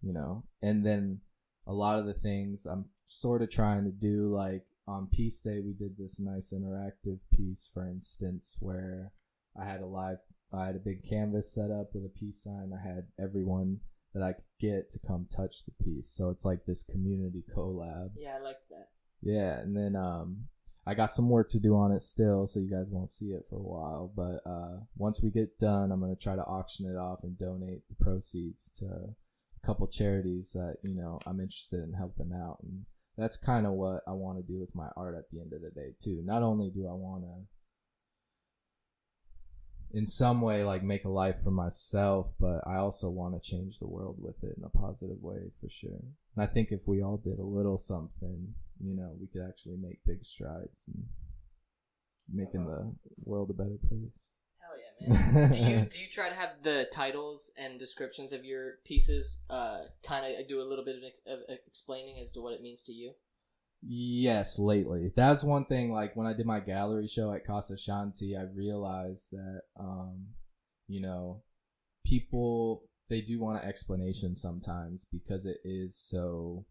you know and then a lot of the things i'm sort of trying to do like on peace day we did this nice interactive piece for instance where i had a live I had a big canvas set up with a peace sign. I had everyone that I could get to come touch the piece. So it's like this community collab. Yeah, I liked that. Yeah, and then um I got some work to do on it still, so you guys won't see it for a while. But uh once we get done, I'm gonna try to auction it off and donate the proceeds to couple charities that, you know, I'm interested in helping out and that's kind of what I want to do with my art at the end of the day too. Not only do I want to in some way like make a life for myself but i also want to change the world with it in a positive way for sure and i think if we all did a little something you know we could actually make big strides and making awesome. the world a better place Hell yeah, man. Do you do you try to have the titles and descriptions of your pieces uh kind of do a little bit of, ex- of explaining as to what it means to you? Yes, lately. That's one thing. Like when I did my gallery show at Casa Shanti, I realized that, um, you know, people they do want an explanation sometimes because it is so,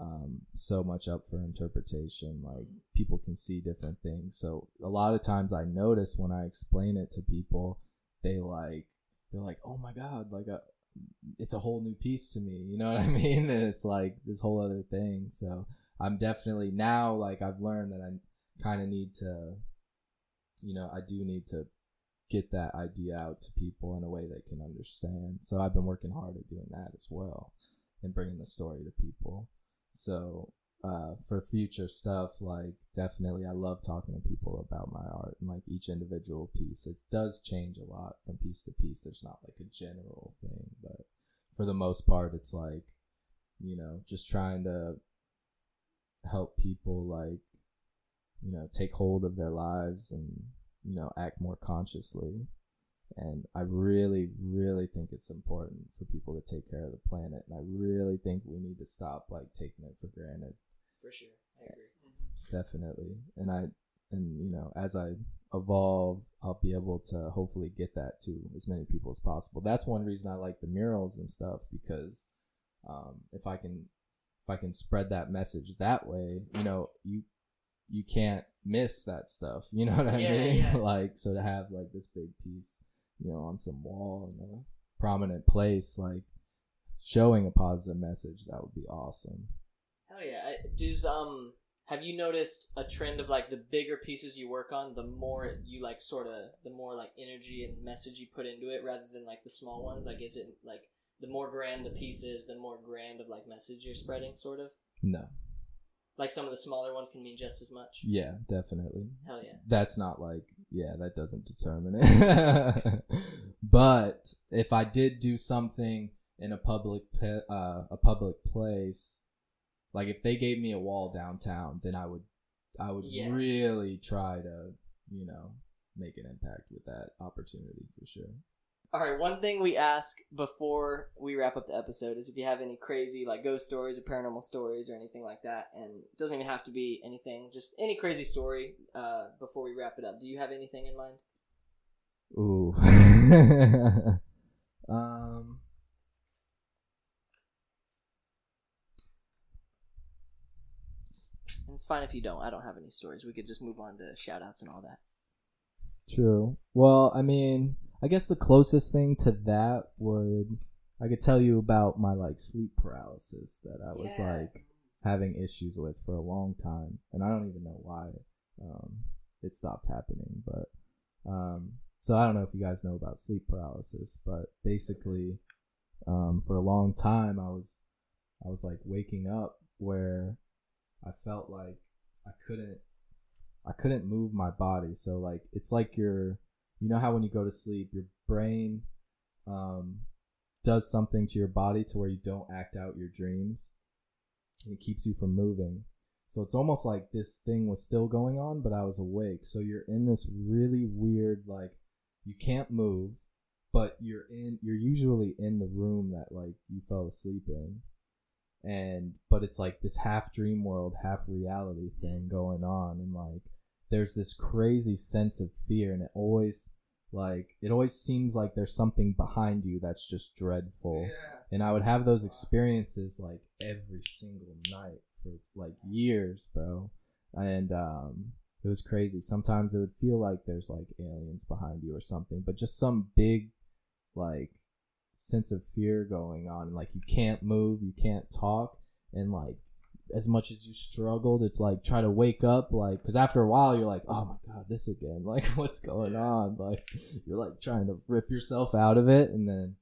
um, so much up for interpretation. Like people can see different things. So a lot of times I notice when I explain it to people, they like they're like, "Oh my god!" Like a, it's a whole new piece to me. You know what I mean? And it's like this whole other thing. So. I'm definitely now like I've learned that I kind of need to, you know, I do need to get that idea out to people in a way they can understand. So I've been working hard at doing that as well. and bringing the story to people. So uh, for future stuff, like definitely, I love talking to people about my art and like each individual piece. It does change a lot from piece to piece. There's not like a general thing, but for the most part, it's like you know just trying to help people like you know take hold of their lives and you know act more consciously and i really really think it's important for people to take care of the planet. And i really think we need to stop like taking it for granted. For sure, I agree. definitely. And i and you know as i evolve i'll be able to hopefully get that to as many people as possible. That's one reason i like the murals and stuff because um, if i can if i can spread that message that way you know you you can't miss that stuff. You know what i Yeah, mean? yeah. like so to have like this big piece you know on some wall in a prominent place like showing a positive message that would be awesome Hell yeah! Does um have you noticed a trend of like the bigger pieces you work on, the more you like sort of the more like energy and message you put into it, rather than like the small ones? Like, is it like the more grand the piece is, the more grand of like message you're spreading, sort of? no Like some of the smaller ones can mean just as much. yeah definitely Hell yeah! that's not like yeah that doesn't determine it but if i did do something in a public uh, a public place like if they gave me a wall downtown then i would i would Yeah. really try to you know make an impact with that opportunity for sure All right, one thing we ask before we wrap up the episode is if you have any crazy like ghost stories or paranormal stories or anything like that, and it doesn't even have to be anything, just any crazy story. Uh, before we wrap it up, do you have anything in mind? ooh um And it's fine if you don't. I don't have any stories. We could just move on to shout outs and all that. True. Well, I mean, I guess the closest thing to that would I could tell you about my like sleep paralysis that I was Yeah. like having issues with for a long time, and I don't even know why um, it stopped happening. But um, so I don't know if you guys know about sleep paralysis, but basically, um, for a long time I was I was like waking up where I felt like I couldn't I couldn't move my body. So like it's like your you know how when you go to sleep your brain um does something to your body to where you don't act out your dreams. It keeps you from moving. So it's almost like this thing was still going on but I was awake. So you're in this really weird like you can't move but you're in you're usually in the room that like you fell asleep in and but it's like this half dream world half reality thing going on and like there's this crazy sense of fear and it always like it always seems like there's something behind you that's just dreadful. Yeah. and i would have those experiences like every single night for like years bro. And um it was crazy. Sometimes it would feel like there's like aliens behind you or something but just some big like sense of fear going on. And like you can't move you can't talk and like as much as you struggle to like try to wake up like because after a while you're like oh my god this again like what's going on? Like you're like trying to rip yourself out of it and then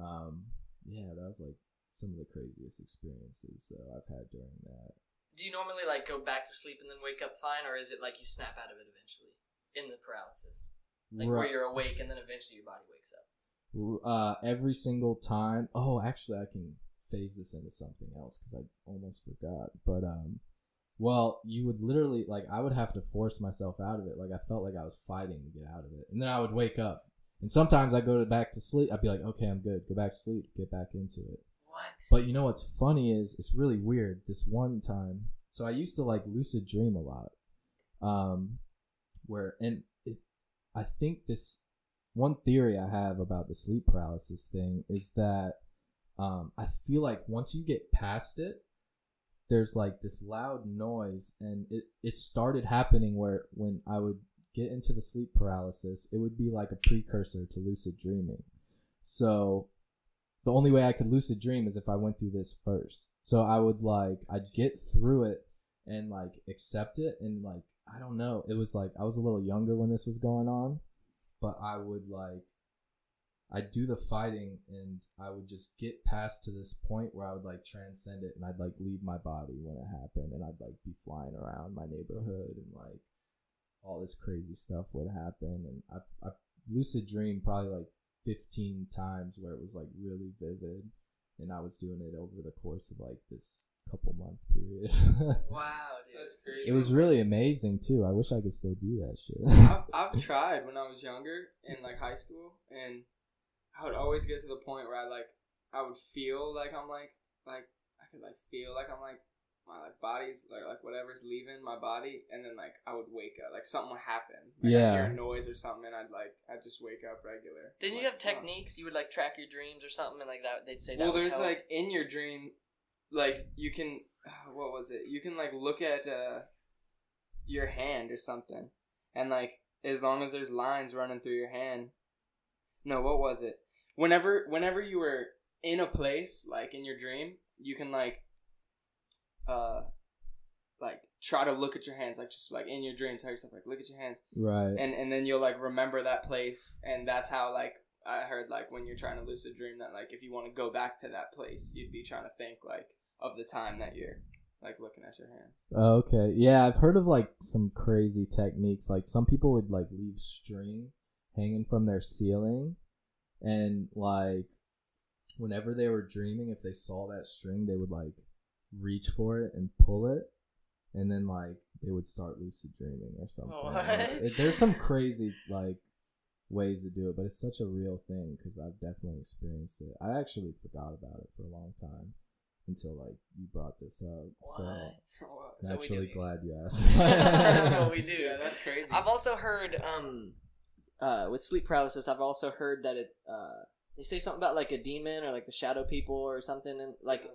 um yeah that was like some of the craziest experiences that i've had during that. Do you normally like go back to sleep and then wake up fine, or is it like you snap out of it eventually in the paralysis, like where you're awake and then eventually your body wakes up? uh every single time oh actually i can phase this into something else because i almost forgot. But um well you would literally like i would have to force myself out of it. Like i felt like i was fighting to get out of it. And then i would wake up. And sometimes i go to back to sleep i'd be like okay i'm good. Go back to sleep. Get back into it. What? but you know what's funny is it's really weird. This one time, so I used to like lucid dream a lot, um, where and it, I think this one theory I have about the sleep paralysis thing is that um, I feel like once you get past it, there's like this loud noise, and it it started happening where when I would get into the sleep paralysis, it would be like a precursor to lucid dreaming. So the only way I could lucid dream is if I went through this first. So I would like I'd get through it and like accept it and like I don't know. It was like I was a little younger when this was going on, but I would like I'd do the fighting and I would just get past to this point where I would like transcend it and I'd like leave my body when it happened and I'd like be flying around my neighborhood and like all this crazy stuff would happen and I've, I've lucid dreamed probably like 15 times where it was like really vivid and I was doing it over the course of like this couple month period. Wow, dude. That's crazy. it was really amazing too. I wish I could still do that shit. I've, I've tried when I was younger in like high school, and I would always get to the point where I like I would feel like I'm like like I could like feel like I'm like my like body's like like whatever's leaving my body, and then like I would wake up like something would happen. Like, Yeah. I'd hear a noise or something, and I'd like I'd just wake up regular. Didn't you have fuck. techniques? You would like track your dreams or something, and like that they'd say that. Well, there's help? like in your dream, like you can, what was it? You can like look at uh, your hand or something, and like as long as there's lines running through your hand. No, what was it? Whenever, whenever you were in a place like in your dream, you can like, uh, like try to look at your hands, like just like in your dream, tell yourself like look at your hands, right. and and then you'll like remember that place and that's how like i heard like when you're trying to lucid dream that like if you want to go back to that place you'd be trying to think like of the time that you're like looking at your hands Oh, Okay. Yeah, I've heard of like some crazy techniques. Like some people would like leave string hanging from their ceiling and like whenever they were dreaming if they saw that string they would like reach for it and pull it and then like they would start lucid dreaming or something. Like, it- there's some crazy like ways to do it, but it's such a real thing cuz I've definitely experienced it. I actually forgot about it for a long time until like you brought this up. So What? I'm So we actually glad you asked. That's what we do. yeah that's crazy I've also heard um uh with sleep paralysis I've also heard that it's uh they say something about like a demon or like the shadow people or something and like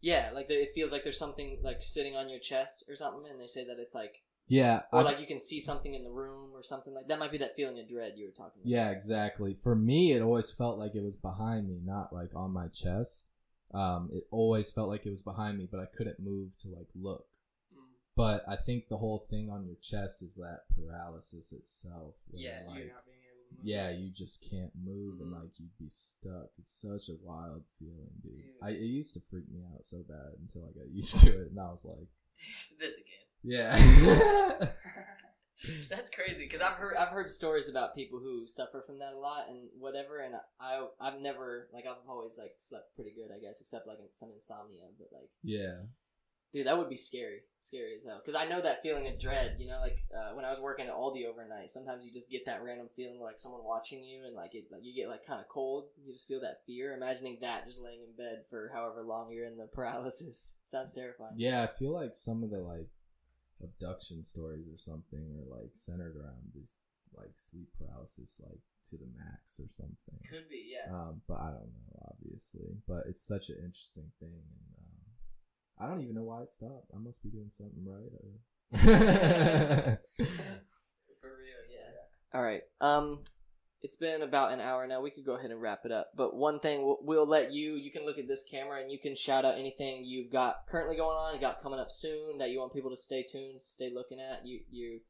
yeah like there- it feels like there's something like sitting on your chest or something and they say that it's like yeah, or I- like you can see something in the room or something like that might be that feeling of dread you were talking about. yeah, exactly. For me, it always felt like it was behind me, not like on my chest. Um, it always felt like it was behind me, but I couldn't move to like look. But I think the whole thing on your chest is that paralysis itself. Yeah, like, you're not being able to move. yeah, you just can't move and Mhm. like you'd be stuck. It's such a wild feeling, dude. Dude. I it used to freak me out so bad until I got used to it, and I was like, this again. yeah. That's crazy because I've heard I've heard stories about people who suffer from that a lot and whatever, and I I've never like I've always like slept pretty good I guess except like some insomnia, but like yeah. Dude that would be scary, scary as hell because I know that feeling of dread. You know, like uh, when I was working at Aldi overnight, sometimes you just get that random feeling like someone watching you and like it like you get like kind of cold. You just feel that fear. Imagining that just laying in bed for however long you're in the paralysis sounds terrifying. Yeah, I feel like some of the like abduction stories or something are like centered around this like sleep paralysis like to the max or something. Could be, yeah. Um, but I don't know, obviously. But it's such an interesting thing, and um, I don't even know why it stopped. I must be doing something right. Or... For real, yeah. All right. Um, it's been about an hour now. We could go ahead and wrap it up. But one thing we'll, we'll let you. You can look at this camera and you can shout out anything you've got currently going on, you got coming up soon that you want people to stay tuned, stay looking at. You you,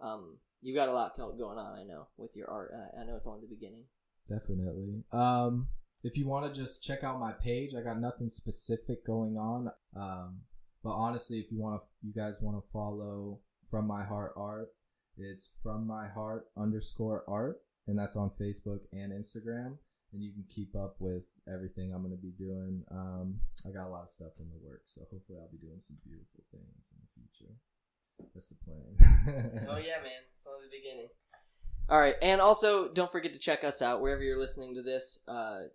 um, you got a lot going on. I know with your art. I, I know it's only the beginning. Definitely. Um, if you want to just check out my page, I got nothing specific going on. Um, but honestly, if you want to, you guys want to follow from my heart art, it's from my heart underscore art, and that's on Facebook and Instagram. And you can keep up with everything I'm going to be doing. Um, I got a lot of stuff in the works, so hopefully I'll be doing some beautiful things in the future. That's the plan. oh yeah, man. It's only the beginning. All right, and also don't forget to check us out wherever you're listening to this. Uh,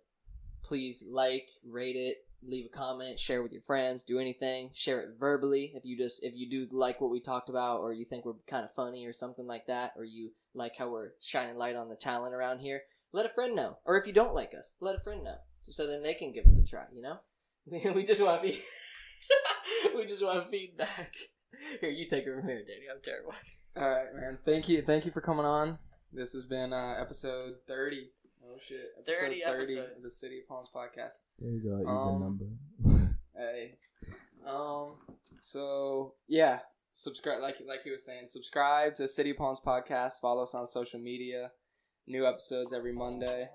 please like, rate it, leave a comment, share with your friends, do anything. Share it verbally if you just if you do like what we talked about, or you think we're kind of funny or something like that, or you like how we're shining light on the talent around here. Let a friend know, or if you don't like us, let a friend know, so then they can give us a try. You know, we just want feed- we just want feedback. Here, you take it from here, Danny. I'm terrible. All right, man. Thank you. Thank you for coming on. This has been uh, episode 30. Oh, shit. Episode 30 episodes. of the City of Palms podcast. there you go, even Um, number. Hey. Um, so, yeah. Subscribe, like like he was saying, subscribe to City of Palms podcast. Follow us on social media. New episodes every Monday.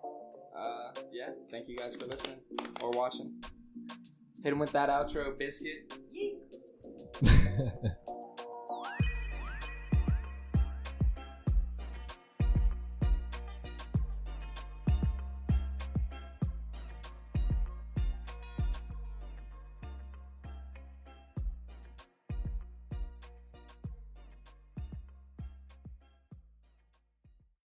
uh, yeah, thank you guys for listening or watching. Hit him with that outro biscuit. Yeet.